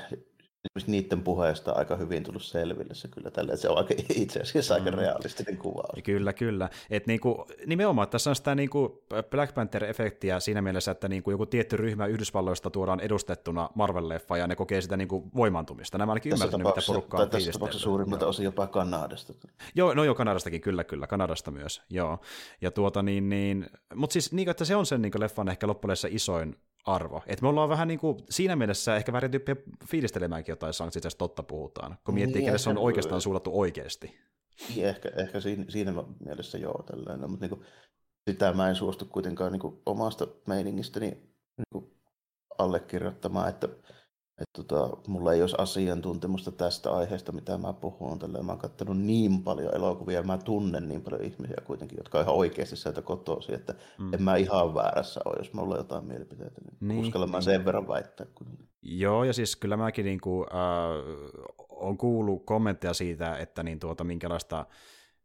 niiden puheesta aika hyvin tullut selville se kyllä tällä, se on aika, itse asiassa aika mm. realistinen kuva. Kyllä, kyllä. Et niinku, nimenomaan tässä on sitä niinku Black Panther-efektiä siinä mielessä, että niinku joku tietty ryhmä Yhdysvalloista tuodaan edustettuna Marvel-leffa ja ne kokee sitä niinku voimantumista. Nämä ainakin ymmärtänyt, mitä porukkaa on Tässä tapauksessa suurimmalta osin jopa Kanadasta. Joo, no joo, Kanadastakin, kyllä, kyllä, Kanadasta myös, joo. Ja tuota niin, niin mutta siis niin, että se on sen niin leffan ehkä loppujen isoin arvo. Et me ollaan vähän niin kuin siinä mielessä ehkä väärin tyyppiä fiilistelemäänkin jotain sanktioita, jos totta puhutaan, kun miettii, niin, kelle se on oikeastaan suunnattu oikeasti. Niin, ehkä, ehkä siinä, siinä mielessä joo, tällainen, mutta niin kuin, sitä mä en suostu kuitenkaan niin kuin omasta meiningistäni niin kuin allekirjoittamaan, että että tota, mulla ei olisi asiantuntemusta tästä aiheesta, mitä mä puhun. Tällä mä oon katsonut niin paljon elokuvia ja mä tunnen niin paljon ihmisiä kuitenkin, jotka on ihan oikeasti sieltä kotoisin, että mm. en mä ihan väärässä ole, jos mulla on jotain mielipiteitä. Niin, niin uskallan niin. sen verran väittää. Kuitenkin. Joo, ja siis kyllä mäkin niin kuin, äh, on kuullut kommentteja siitä, että niin tuota, minkälaista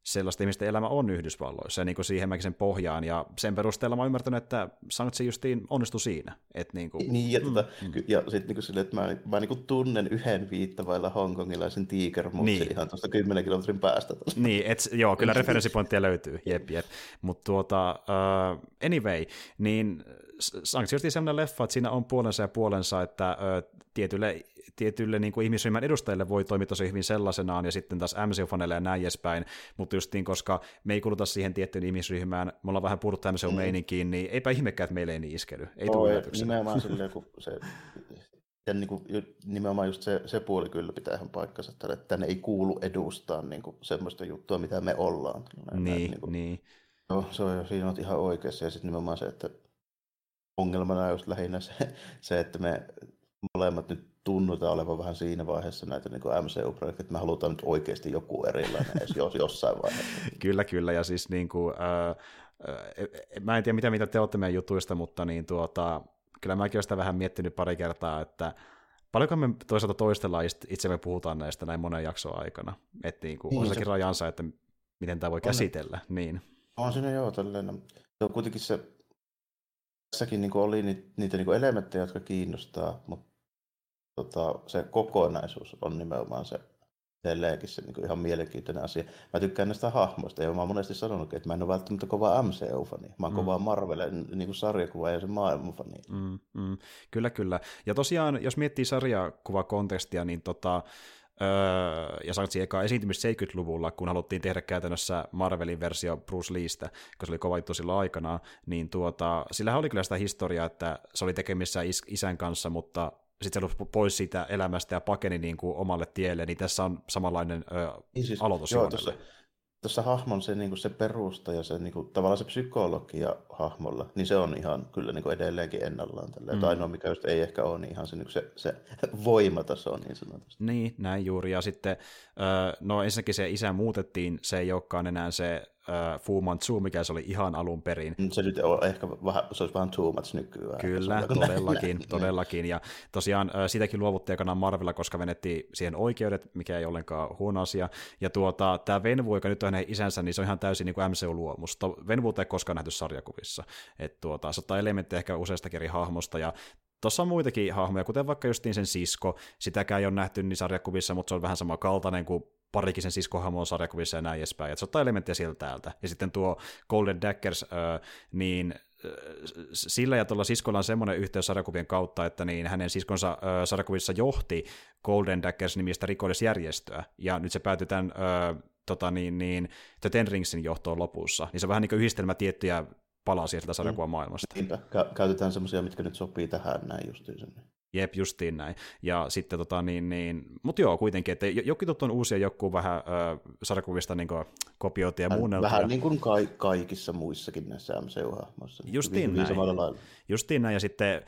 sellaista ihmisten elämä on Yhdysvalloissa, ja niin kuin siihen mäkin sen pohjaan, ja sen perusteella mä oon ymmärtänyt, että Sanktsi justiin onnistui siinä. Että niin, kuin, niin, ja, mm, tota, mm. ja sitten niin sille, että mä, mä niin kuin tunnen yhden viittavailla hongkongilaisen mutta niin. ihan tuosta 10 kilometrin päästä. Niin, et, joo, kyllä referenssipointtia löytyy, jep, jep. Mutta tuota, uh, anyway, niin Sanktsi justiin sellainen leffa, että siinä on puolensa ja puolensa, että uh, tietylle tietylle niin kuin ihmisryhmän edustajille voi toimia tosi hyvin sellaisenaan, ja sitten taas MCU-faneille ja näin edespäin, mutta justiin koska me ei kuluta siihen tiettyyn ihmisryhmään, me ollaan vähän puhuttu MCU-meininkiin, niin eipä ihmekään, että meille ei niin iskely. Ei tule yllätyksenä. Nimenomaan silleen, kun se ja niin kuin, nimenomaan just se, se puoli kyllä pitää ihan paikkansa, että tänne ei kuulu edustaa niin kuin semmoista juttua, mitä me ollaan. Näin, niin, niin, kuin, niin. No, se on jo siinä on ihan oikeassa, ja sitten nimenomaan se, että ongelmana on just lähinnä se, se, että me molemmat nyt tunnutaan olevan vähän siinä vaiheessa näitä niin MCU-projekteja, että me halutaan nyt oikeasti joku erilainen edes jos, jossain vaiheessa. kyllä, kyllä, ja siis niin kuin, äh, mä en tiedä mitä, mitä te olette meidän jutuista, mutta niin tuota, kyllä mäkin olen sitä vähän miettinyt pari kertaa, että paljonko me toisaalta toistellaan itsemme puhutaan näistä näin monen jakson aikana, että niin kuin, niin, on se... rajansa, että miten tämä voi on, käsitellä. Niin. On siinä joo, tällainen. Se on kuitenkin se, tässäkin niin oli niitä, niitä niin elementtejä, jotka kiinnostaa, mutta tota, se kokonaisuus on nimenomaan se edelleenkin se niin ihan mielenkiintoinen asia. Mä tykkään näistä hahmoista, ja mä oon monesti sanonut, että mä en ole välttämättä kova MCU-fani. Mä oon mm. kova Marvelin niin sarjakuva ja se maailmanfani. Mm, mm. Kyllä, kyllä. Ja tosiaan, jos miettii sarjakuvakontekstia, niin tota, Öö, ja Sanktsi eka esiintymistä 70-luvulla, kun haluttiin tehdä käytännössä Marvelin versio Bruce Leestä, koska se oli kova juttu silloin aikana, niin tuota, sillähän oli kyllä sitä historiaa, että se oli tekemissä is- isän kanssa, mutta sitten se pois siitä elämästä ja pakeni niin kuin omalle tielle, niin tässä on samanlainen ö, niin siis, aloitus joo, tuossa, tuossa hahmon se, niin kuin se perusta ja se niin kuin, tavallaan se psykologia hahmolla, niin se on ihan kyllä niin kuin edelleenkin ennallaan. Tällä. Mm. ainoa, mikä just ei ehkä ole, niin ihan se, niin se, se voimataso niin sanotusti. Niin, näin juuri. Ja sitten, no ensinnäkin se isä muutettiin, se ei olekaan enää se äh, Fu Manchu, mikä se oli ihan alun perin. Se nyt on ehkä vähän, se olisi vähän too much nykyään. Kyllä, todellakin, todellakin. Ja tosiaan äh, sitäkin luovutti aikanaan Marvella, koska venettiin siihen oikeudet, mikä ei ollenkaan huono asia. Ja tuota, tämä Venvu, joka nyt on hänen isänsä, niin se on ihan täysin niin MCU-luomus. Venvuuta ei koskaan nähty sarjakuvissa. Että tuota, se ottaa elementtejä ehkä useasta eri hahmosta, ja Tuossa on muitakin hahmoja, kuten vaikka justiin sen sisko, sitäkään ei ole nähty niin sarjakuvissa, mutta se on vähän sama kaltainen kuin parikin sen siskohahmo sarjakuvissa ja näin edespäin. Et se ottaa elementtejä sieltä täältä. Ja sitten tuo Golden Daggers, niin sillä ja tuolla siskolla on semmoinen yhteys sarjakuvien kautta, että niin hänen siskonsa äh, sarjakuvissa johti Golden Daggers-nimistä rikollisjärjestöä, ja nyt se päätyi tämän äh, tota niin, niin, The Ten Ringsin johtoon lopussa. Niin se on vähän niin kuin yhdistelmä tiettyjä palasia sieltä sarjakuvan maailmasta. Niinpä, käytetään semmoisia, mitkä nyt sopii tähän näin justiin. Jep, justiin näin. Ja sitten tota niin, niin mutta joo, kuitenkin, että jokin on uusia, joku vähän äh, sarjakuvista niin kopioita ja muunneltuja. Vähän niin kuin ka- kaikissa muissakin näissä MCU-hahmoissa. Justiin näin. Justiin näin, ja sitten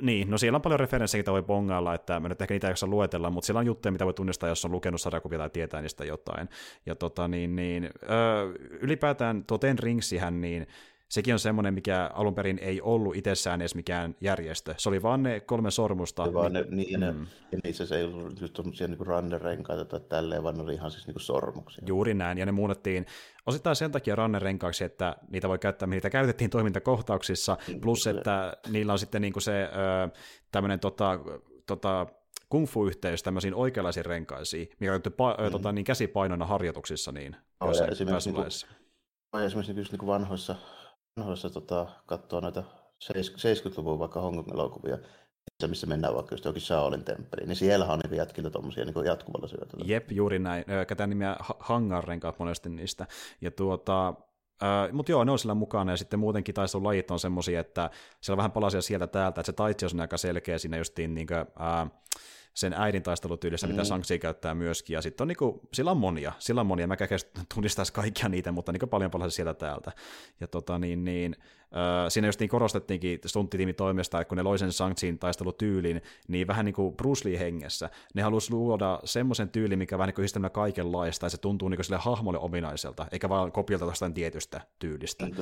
niin, no siellä on paljon referenssejä, mitä voi bongailla, että mä nyt ehkä niitä ei jaksa luetella, mutta siellä on juttuja, mitä voi tunnistaa, jos on lukenut sarjakuvia tai tietää niistä jotain. Ja tota niin, niin öö, ylipäätään tuo Ten Ringsihän, niin sekin on semmoinen, mikä alun perin ei ollut itsessään edes mikään järjestö. Se oli vaan ne kolme sormusta. Se vaan ne, niin, ne, mm. ja niissä se ei ollut just tuollaisia niin rannerenkaita tai tälleen, vaan ne oli ihan siis niin sormuksia. Juuri näin, ja ne muunnettiin osittain sen takia rannerenkaaksi, että niitä voi käyttää, niitä käytettiin toimintakohtauksissa, niin, plus että niillä on sitten niin kuin se tämmöinen tota, tota, kung fu-yhteys tämmöisiin oikeanlaisiin renkaisiin, mikä on pa- mm. tota, niin käsipainona harjoituksissa niin, oh, ja esimerkiksi, niin kuin, esimerkiksi niin kuin vanhoissa vanhoissa tota, katsoa noita 70-luvun vaikka Hongkong elokuvia, missä mennään vaikka just johonkin Shaolin temppeliin, niin siellä on niin jätkillä tuommoisia niin jatkuvalla syötöllä. Jep, juuri näin. Käytään nimiä hangarrenkaat monesti niistä. Ja tuota, Uh, mutta joo, ne on sillä mukana, ja sitten muutenkin taistelulajit on semmoisia, että siellä on vähän palasia sieltä täältä, että se taitsi on aika selkeä siinä justiin niin kuin, uh, sen äidin taistelutyylissä, mm. mitä Sanksi käyttää myöskin, ja sitten on niinku, sillä on monia, sillä on monia, mä tunnistaisi kaikkia niitä, mutta niinku paljon paljon sieltä täältä. Ja tota niin, niin siinä just niin korostettiinkin stunttitiimin toimesta, että kun ne loi sen Sanksiin taistelutyylin, niin vähän niin kuin Bruce Lee hengessä, ne halusi luoda semmoisen tyylin, mikä vähän niin kuin kaikenlaista, ja se tuntuu niin kuin sille hahmolle ominaiselta, eikä vaan kopiolta jostain tietystä tyylistä. Niin,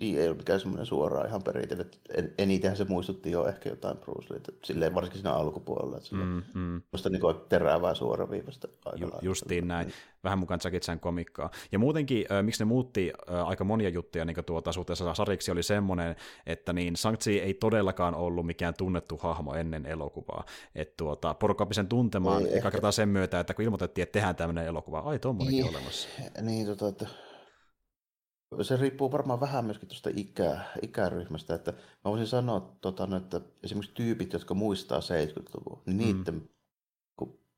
niin ei ole mikään semmoinen suoraan ihan perinteinen. En, enitenhän se muistutti jo ehkä jotain Bruce Lee, silleen varsinkin siinä alkupuolella. Että mm, mm. Musta niin terävää suoraviivasta Ju, Justiin näin. Vähän mukaan Jackie Chan komikkaa. Ja muutenkin, äh, miksi ne muutti äh, aika monia juttuja niin tuota, suhteessa sariksi oli semmoinen, että niin Sanktsi ei todellakaan ollut mikään tunnettu hahmo ennen elokuvaa. Että tuota, porukka sen tuntemaan ei, eka kertaa sen myötä, että kun ilmoitettiin, että tehdään tämmöinen elokuva, ai tuommoinenkin niin, olemassa. Niin, tota, että se riippuu varmaan vähän myöskin tuosta ikä, ikäryhmästä, että mä voisin sanoa, tota, että esimerkiksi tyypit, jotka muistaa 70-luvun, niin niiden mm.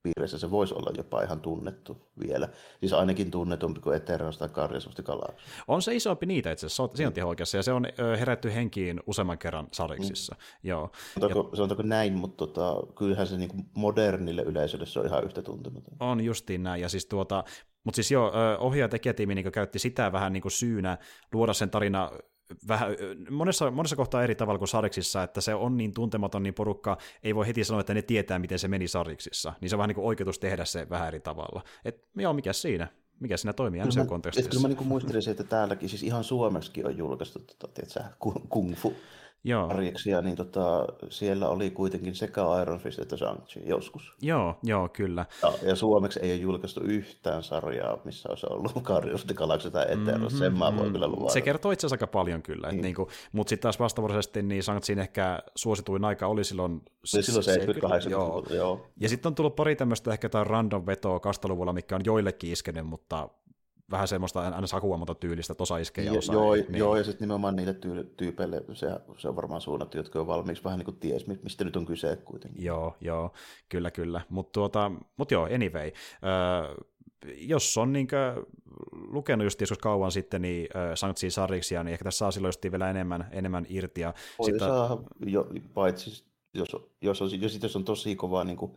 Piirissä se voisi olla jopa ihan tunnettu vielä. Siis ainakin tunnetumpi kuin Eternos tai Guardians of On se isompi niitä itse asiassa, siinä on ihan oikeassa, ja se on herätty henkiin useamman kerran sariksissa. Mm. Joo. Sanotaanko, ja... sanotaanko näin, mutta tota, kyllähän se niin modernille yleisölle se on ihan yhtä tuntematon. On justiin näin, ja siis tuota, mutta siis joo, ohjaaja tekijätiimi niin käytti sitä vähän niin kuin syynä luoda sen tarina vähän, monessa, monessa kohtaa eri tavalla kuin Sariksissa, että se on niin tuntematon, niin porukka ei voi heti sanoa, että ne tietää, miten se meni Sariksissa. Niin se on vähän niin kuin oikeutus tehdä se vähän eri tavalla. Et joo, mikä siinä? Mikä siinä toimii MCU-kontekstissa? Kyllä mä niin muistelisin, että täälläkin, siis ihan Suomessakin on julkaistu tota, tiedätkö, kung fu Joo. Arjeksia, niin tota, siellä oli kuitenkin sekä Iron Fist että shang joskus. Joo, joo, kyllä. Ja, ja suomeksi ei ole julkaistu yhtään sarjaa, missä olisi ollut Guardians of the Galaxy tai Eternos, mm-hmm, sen mä voin kyllä luvata. Se kertoo itse asiassa aika paljon kyllä, niin. Niin kuin, mutta sitten taas vastavuoroisesti niin shang ehkä suosituin aika oli silloin... Se, silloin 78 joo. joo. Ja sitten on tullut pari tämmöistä ehkä jotain random vetoa kastaluvulla, mikä on joillekin iskenyt, mutta vähän semmoista aina sakuamaton tyylistä, että osa iskee ja osa joo. Niin. Joo, ja sitten nimenomaan niille tyypeille se, se on varmaan suunnattu, jotka on valmiiksi vähän niin kuin ties, mistä nyt on kyse kuitenkin. Joo, joo, kyllä, kyllä. Mutta tuota, mut joo, anyway. Öö, jos on niin lukenut just joskus kauan sitten niin äh, Sanktsi sarjiksia, niin ehkä tässä saa silloin vielä enemmän, enemmän irti. Ja Voi sitä... saa, jo, paitsi jos, jos, on, jos, jos on tosi kova niin kuin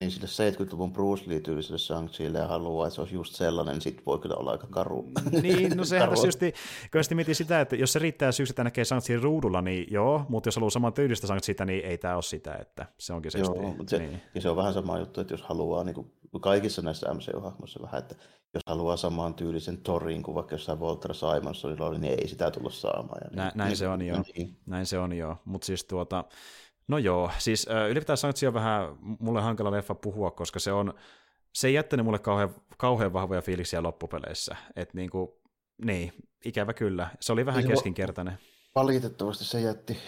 niin sille 70-luvun Bruce Lee-tyyliselle shang ja haluaa, että se olisi just sellainen, niin sitten voi kyllä olla aika karu. Niin, no sehän tässä justi, kun sitten mietin sitä, että jos se riittää syyksi, että näkee shang ruudulla, niin joo, mutta jos haluaa saman tyylistä shang niin ei tämä ole sitä, että se onkin se. Joo, just, se, niin. ja se on vähän sama juttu, että jos haluaa niin kuin kaikissa näissä MCU-hahmoissa vähän, että jos haluaa samaan tyylisen torin kuin vaikka jossain Walter Simonsonilla oli, niin ei sitä tulla saamaan. Ja Nä, niin, näin niin, se on joo, niin. näin se on joo, mutta siis tuota, No joo, siis ylipäätään Sanktsi on vähän mulle hankala leffa puhua, koska se on, se ei jättänyt mulle kauhean, kauhean vahvoja fiiliksiä loppupeleissä. Et niinku, niin, ikävä kyllä. Se oli vähän keskinkertainen. Valitettavasti se jätti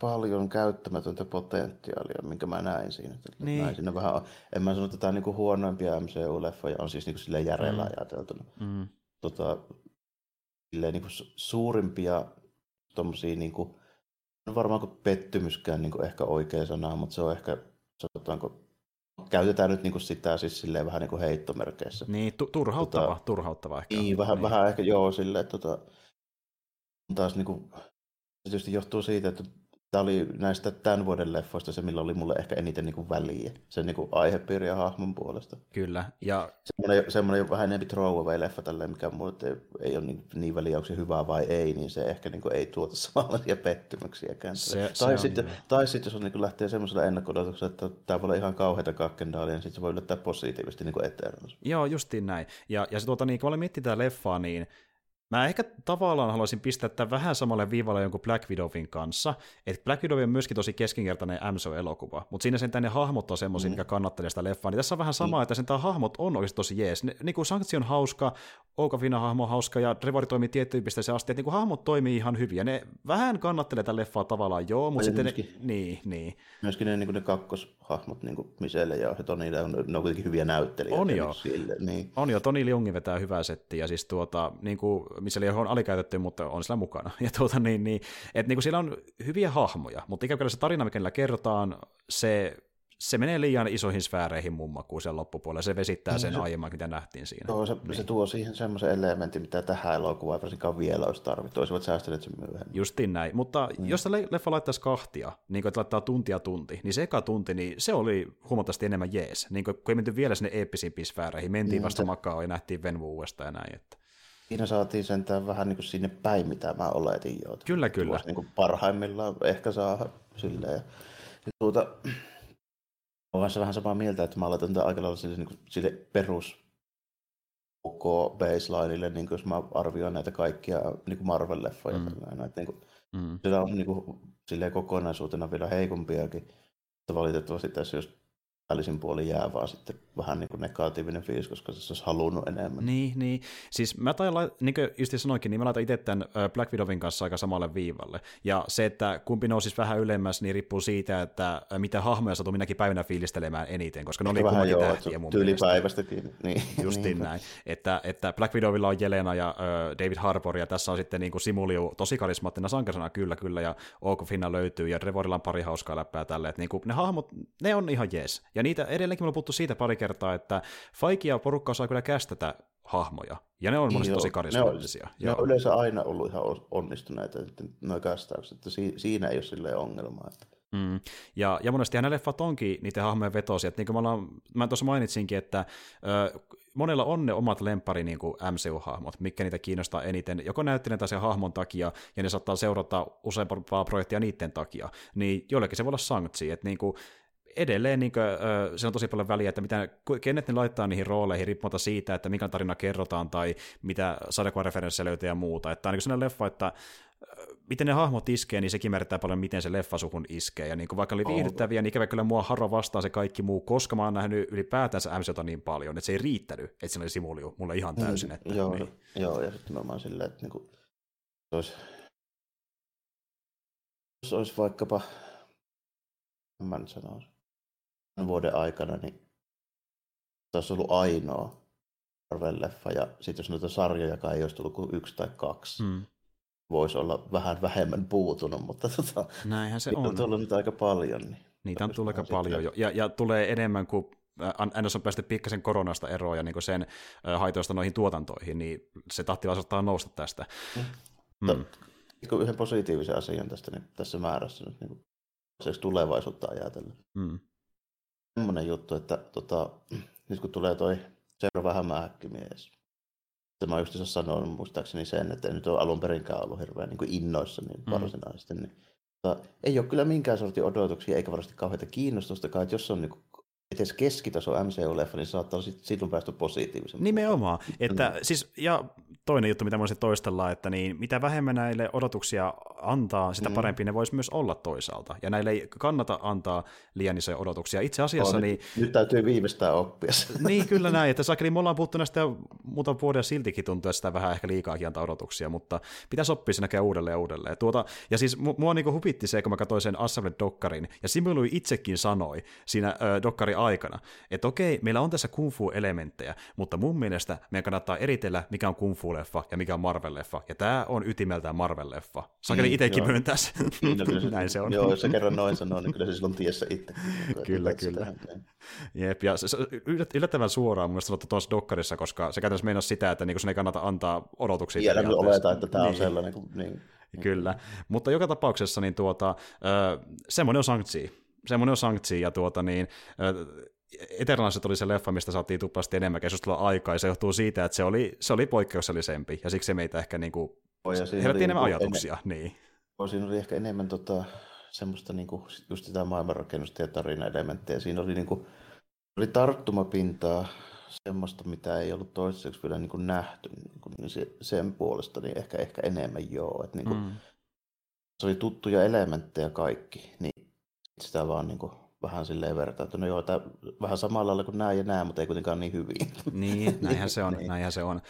paljon käyttämätöntä potentiaalia, minkä mä näin siinä. Niin. Näin siinä vähän, en mä sano, että tämä on niinku huonoimpia MCU-leffoja, on siis niinku silleen järjellä mm. ajateltuna. Mm. Tota, silleen niinku suurimpia tommosia niinku, on varmaan kuin pettymyskään niin kuin ehkä oikea sana, mutta se on ehkä, sanotaanko, käytetään nyt niin kuin sitä siis silleen vähän niin kuin heittomerkeissä. Niin, tu- turhauttava, tota, turhauttava ehkä. Niin, vähän, niin. vähän ehkä joo silleen, että tota, taas niin kuin, se tietysti johtuu siitä, että tämä oli näistä tämän vuoden leffoista se, millä oli mulle ehkä eniten niin kuin väliä, sen niin kuin aihepiiri ja hahmon puolesta. Kyllä. Ja... Semmoinen, semmoinen vähän enemmän throwaway-leffa tälleen, mikä mulle ei, ei ole niin, niin väliä, onko se hyvä vai ei, niin se ehkä niin kuin, ei tuota samanlaisia pettymyksiäkään. Se, tai, se sitten, tai sitten jos on, niin kuin lähtee semmoisella ennakkodotuksella, että tämä voi olla ihan kauheita kakkendaalia, niin sitten se voi yllättää positiivisesti niin Eternals. Joo, justiin näin. Ja, ja se tuota, niin, kun olen miettinyt tätä leffaa, niin Mä ehkä tavallaan haluaisin pistää tämän vähän samalle viivalle jonkun Black Widowin kanssa, että Black Widow on myöskin tosi keskinkertainen MSO-elokuva, mutta siinä sen ne hahmot on semmoisia, mm. mikä kannattelee sitä leffaa, niin tässä on vähän sama, mm. että sen hahmot on oikeasti tosi jees. Ne, niin kuin Sanktio on hauska, Oukafina hahmo on hauska ja Trevor toimii tiettyyn pisteeseen asti, että niin kuin hahmot toimii ihan hyvin ja ne vähän kannattelee tätä leffaa tavallaan joo, mutta sitten myöskin, ne, niin, niin. Myöskin ne, niin kuin ne kakkoshahmot, niin kuin Michelle ja Tony, ne on, ne on kuitenkin hyviä näyttelijöitä. On jo. Sille, niin. On jo, Toni Leungi vetää hyvää settiä ja siis tuota, niin kuin Michelle on alikäytetty, mutta on sillä mukana. Ja tuota, niin, niin, että niin kuin siellä on hyviä hahmoja, mutta ikävä se tarina, mikä niillä kerrotaan, se se menee liian isoihin sfääreihin mun makuun sen loppupuolella. Se vesittää sen se, aiemman, mitä nähtiin siinä. Joo, se, niin. se tuo siihen semmoisen elementin, mitä tähän elokuvaan varsinkaan vielä olisi tarvittu. Olisivat säästäneet sen myöhemmin. Justiin näin. Mutta mm. jos leffa laittaisi kahtia, niin kuin, että laittaa tuntia tunti, niin se eka tunti, niin se oli huomattavasti enemmän jees. Niin kuin, kun ei menty vielä sinne eeppisimpiin sfääreihin, mentiin mm, vasta se... makaa ja nähtiin Venvu uudestaan ja näin. Että. Siinä saatiin sentään vähän niin kuin sinne päin, mitä mä oletin jo. Kyllä, kyllä. Niin kuin parhaimmillaan ehkä saa silleen. Ja, ja tuota, olen vähän samaa mieltä, että mä aloitan tätä aika lailla sille, niin kuin, sille perus koko baselineille, niin kuin jos mä arvioin näitä kaikkia niin kuin Marvel-leffoja. Mm. Tällainen, että, niin kuin, mm. Sillä on niin kuin, silleen kokonaisuutena vielä heikompiakin. Mutta valitettavasti tässä just päällisin puolin jää vaan sitten vähän niin kuin negatiivinen fiilis, koska se olisi halunnut enemmän. Niin, niin. Siis mä tain, niin kuin just sanoinkin, niin mä laitan itse tämän Black Widowin kanssa aika samalle viivalle. Ja se, että kumpi nousisi vähän ylemmäs, niin riippuu siitä, että mitä hahmoja saatu minäkin päivänä fiilistelemään eniten, koska ne oli kummankin tähtiä mun Tyylipäivästäkin. Niin. Justiin näin. Että, että Black Widowilla on Jelena ja uh, David Harbour, ja tässä on sitten niin kuin Simuliu tosi karismaattinen sankarsana, kyllä, kyllä, ja Finna löytyy, ja Trevorilla on pari hauskaa läppää tälle, että niin kuin, ne hahmot, ne on ihan jees. Ja niitä edelleenkin me on puhuttu siitä pari kertaa, että Faiki ja porukka osaa kyllä kästetä hahmoja, ja ne on monesti tosi karismaattisia. Ne, on, ne on yleensä aina ollut ihan onnistuneita, että nuo kästäykset, että siinä ei ole silleen ongelmaa. Että... Mm. Ja, ja monesti nämä leffat onkin niitä hahmojen vetosia. Että niin kuin mä, ollaan, mä tuossa mainitsinkin, että ö, monella on ne omat lempari niin kuin MCU-hahmot, mikä niitä kiinnostaa eniten, joko näyttelijän tai sen hahmon takia, ja ne saattaa seurata useampaa projektia niiden takia. Niin joillekin se voi olla sanktsi, että niin kuin, edelleen niin kuin, se on tosi paljon väliä, että mitä, kenet ne laittaa niihin rooleihin riippumatta siitä, että mikä tarina kerrotaan tai mitä sarjakuvareferenssejä löytää ja muuta. Että on niin sellainen leffa, että miten ne hahmot iskee, niin sekin määrittää paljon, miten se leffa suhun iskee. Ja niin kuin vaikka oli viihdyttäviä, niin ikävä kyllä mua harva vastaa se kaikki muu, koska mä oon nähnyt ylipäätänsä MCota niin paljon, että se ei riittänyt, että siinä oli simuliu mulle ihan mm, täysin. Että, mm, joo, niin. joo, ja sitten mä oon silleen, että niin kuin, olisi, jos olisi vaikkapa, mä nyt sanoisin, vuoden aikana, niin se olisi ollut ainoa Marvel-leffa. Ja sitten jos noita sarjoja ei olisi tullut kuin yksi tai kaksi, mm. voisi olla vähän vähemmän puutunut, mutta tota, Näinhän se on. on tullut nyt aika paljon. Niin Niitä on tullut aika paljon jo. Ja, ja tulee enemmän kuin NS on päästy pikkasen koronasta eroon ja niin sen haitoista noihin tuotantoihin, niin se tahti vaan saattaa nousta tästä. Mm. Mm. Yhden positiivisen asian tästä niin tässä määrässä nyt niin tulevaisuutta ajatellen. Mm semmoinen juttu, että tota, nyt kun tulee toi seuraava hämähäkkimies, mä just sanoin muistaakseni sen, että en nyt ole alun perinkään ollut hirveän niin innoissa niin mm. varsinaisesti, niin, mutta ei ole kyllä minkään sortin odotuksia eikä varmasti kauheita kiinnostustakaan, että jos on niin edes keskitaso MCU-leffa, niin saattaa olla silloin päästä positiivisen. Nimenomaan. Että, mm. siis, ja toinen juttu, mitä voisin toistella, että niin, mitä vähemmän näille odotuksia antaa, sitä mm. parempi ne voisi myös olla toisaalta. Ja näille ei kannata antaa liian isoja odotuksia. Itse asiassa... Oh, niin, nyt, nyt täytyy viimeistään oppia. niin, kyllä näin. Että sakeli, me ollaan puhuttu näistä muutaman vuoden siltikin tuntuu, että sitä vähän ehkä liikaakin antaa odotuksia, mutta pitäisi oppia sen uudelleen ja uudelleen. Tuota, ja siis mua niin hupitti se, kun mä katsoin sen Assembled-dokkarin, ja Simului itsekin sanoi siinä äh, dokkarin aikana, että okei, meillä on tässä kung fu-elementtejä, mutta mun mielestä meidän kannattaa eritellä, mikä on kung fu-leffa ja mikä on Marvel-leffa, ja tämä on ytimeltään Marvel-leffa. Sakeli mm, itsekin myöntäisi. Niin, no, se, Näin se on. Joo, jos se kerran noin sanoo, niin kyllä se silloin tiessä itse. kyllä, kyllä. Jep, ja se, se yllättävän suoraan mun mielestä tuossa dokkarissa, koska se käytännössä meinaa sitä, että niinku sen ei kannata antaa odotuksia. Tiedän, oleta, että tämä niin. on sellainen. Kuin, niin. Kyllä, mutta joka tapauksessa niin tuota, semmoinen on sanktsi. Semmoinen on sanktsi, ja tuota niin, Eternalset oli se leffa, mistä saatiin tuplasti enemmän keskustelua aikaa, ja se johtuu siitä, että se oli, se oli poikkeuksellisempi, ja siksi se meitä ehkä niin kuin, herätti enemmän niinku ajatuksia. Ennen, niin. Siinä oli ehkä enemmän tota, semmoista niin kuin, just sitä maailmanrakennusta ja tarinaelementtejä. Siinä oli, niin kuin, oli tarttumapintaa semmoista, mitä ei ollut toistaiseksi vielä niin kuin nähty, niin, kuin, niin se, sen puolesta niin ehkä, ehkä enemmän joo. Että, niin kuin, mm. Se oli tuttuja elementtejä kaikki, niin sitä vaan niin kuin, vähän silleen vertailtu. No joo, tää, vähän samalla lailla kuin nämä ja nämä, mutta ei kuitenkaan niin hyvin. Niin, näinhän se on. niin. näinhän se on.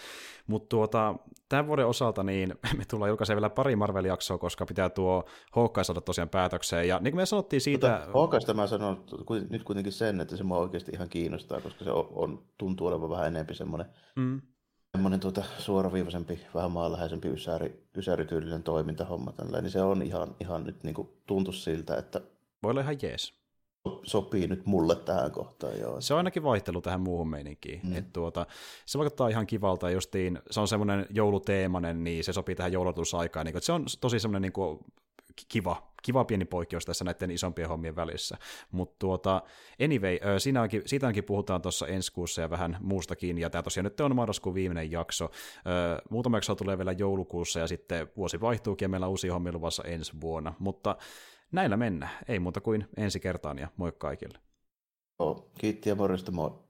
Mutta tuota, tämän vuoden osalta niin me tullaan julkaisemaan vielä pari Marvel-jaksoa, koska pitää tuo Hawkeye saada tosiaan päätökseen. Ja niin kuin me sanottiin siitä... Mutta Hawkeista mä sanon nyt kuitenkin sen, että se mua oikeasti ihan kiinnostaa, koska se on, on tuntuu olevan vähän enemmän semmoinen mm semmoinen tuota, suoraviivaisempi, vähän maanläheisempi ysäri, ysärityylinen toimintahomma. Tällainen, niin se on ihan, ihan nyt niin kuin, tuntu siltä, että... Voi olla ihan jees sopii nyt mulle tähän kohtaan. Joo. Se on ainakin vaihtelu tähän muuhun meininkiin. Mm. Et tuota, se vaikuttaa ihan kivalta, justiin se on semmoinen jouluteemainen, niin se sopii tähän joulutusaikaan. Niin, se on tosi semmoinen niin kuin, kiva, kiva pieni poikkeus tässä näiden isompien hommien välissä. Mutta tuota, anyway, siinä onkin, siitä onkin puhutaan tuossa ensi kuussa ja vähän muustakin, ja tämä tosiaan nyt on marraskuun viimeinen jakso. Muutama jakso tulee vielä joulukuussa, ja sitten vuosi vaihtuukin, ja meillä on uusia hommia luvassa ensi vuonna. Mutta näillä mennään. Ei muuta kuin ensi kertaan ja moi kaikille. Joo, kiitti ja morjesta moi.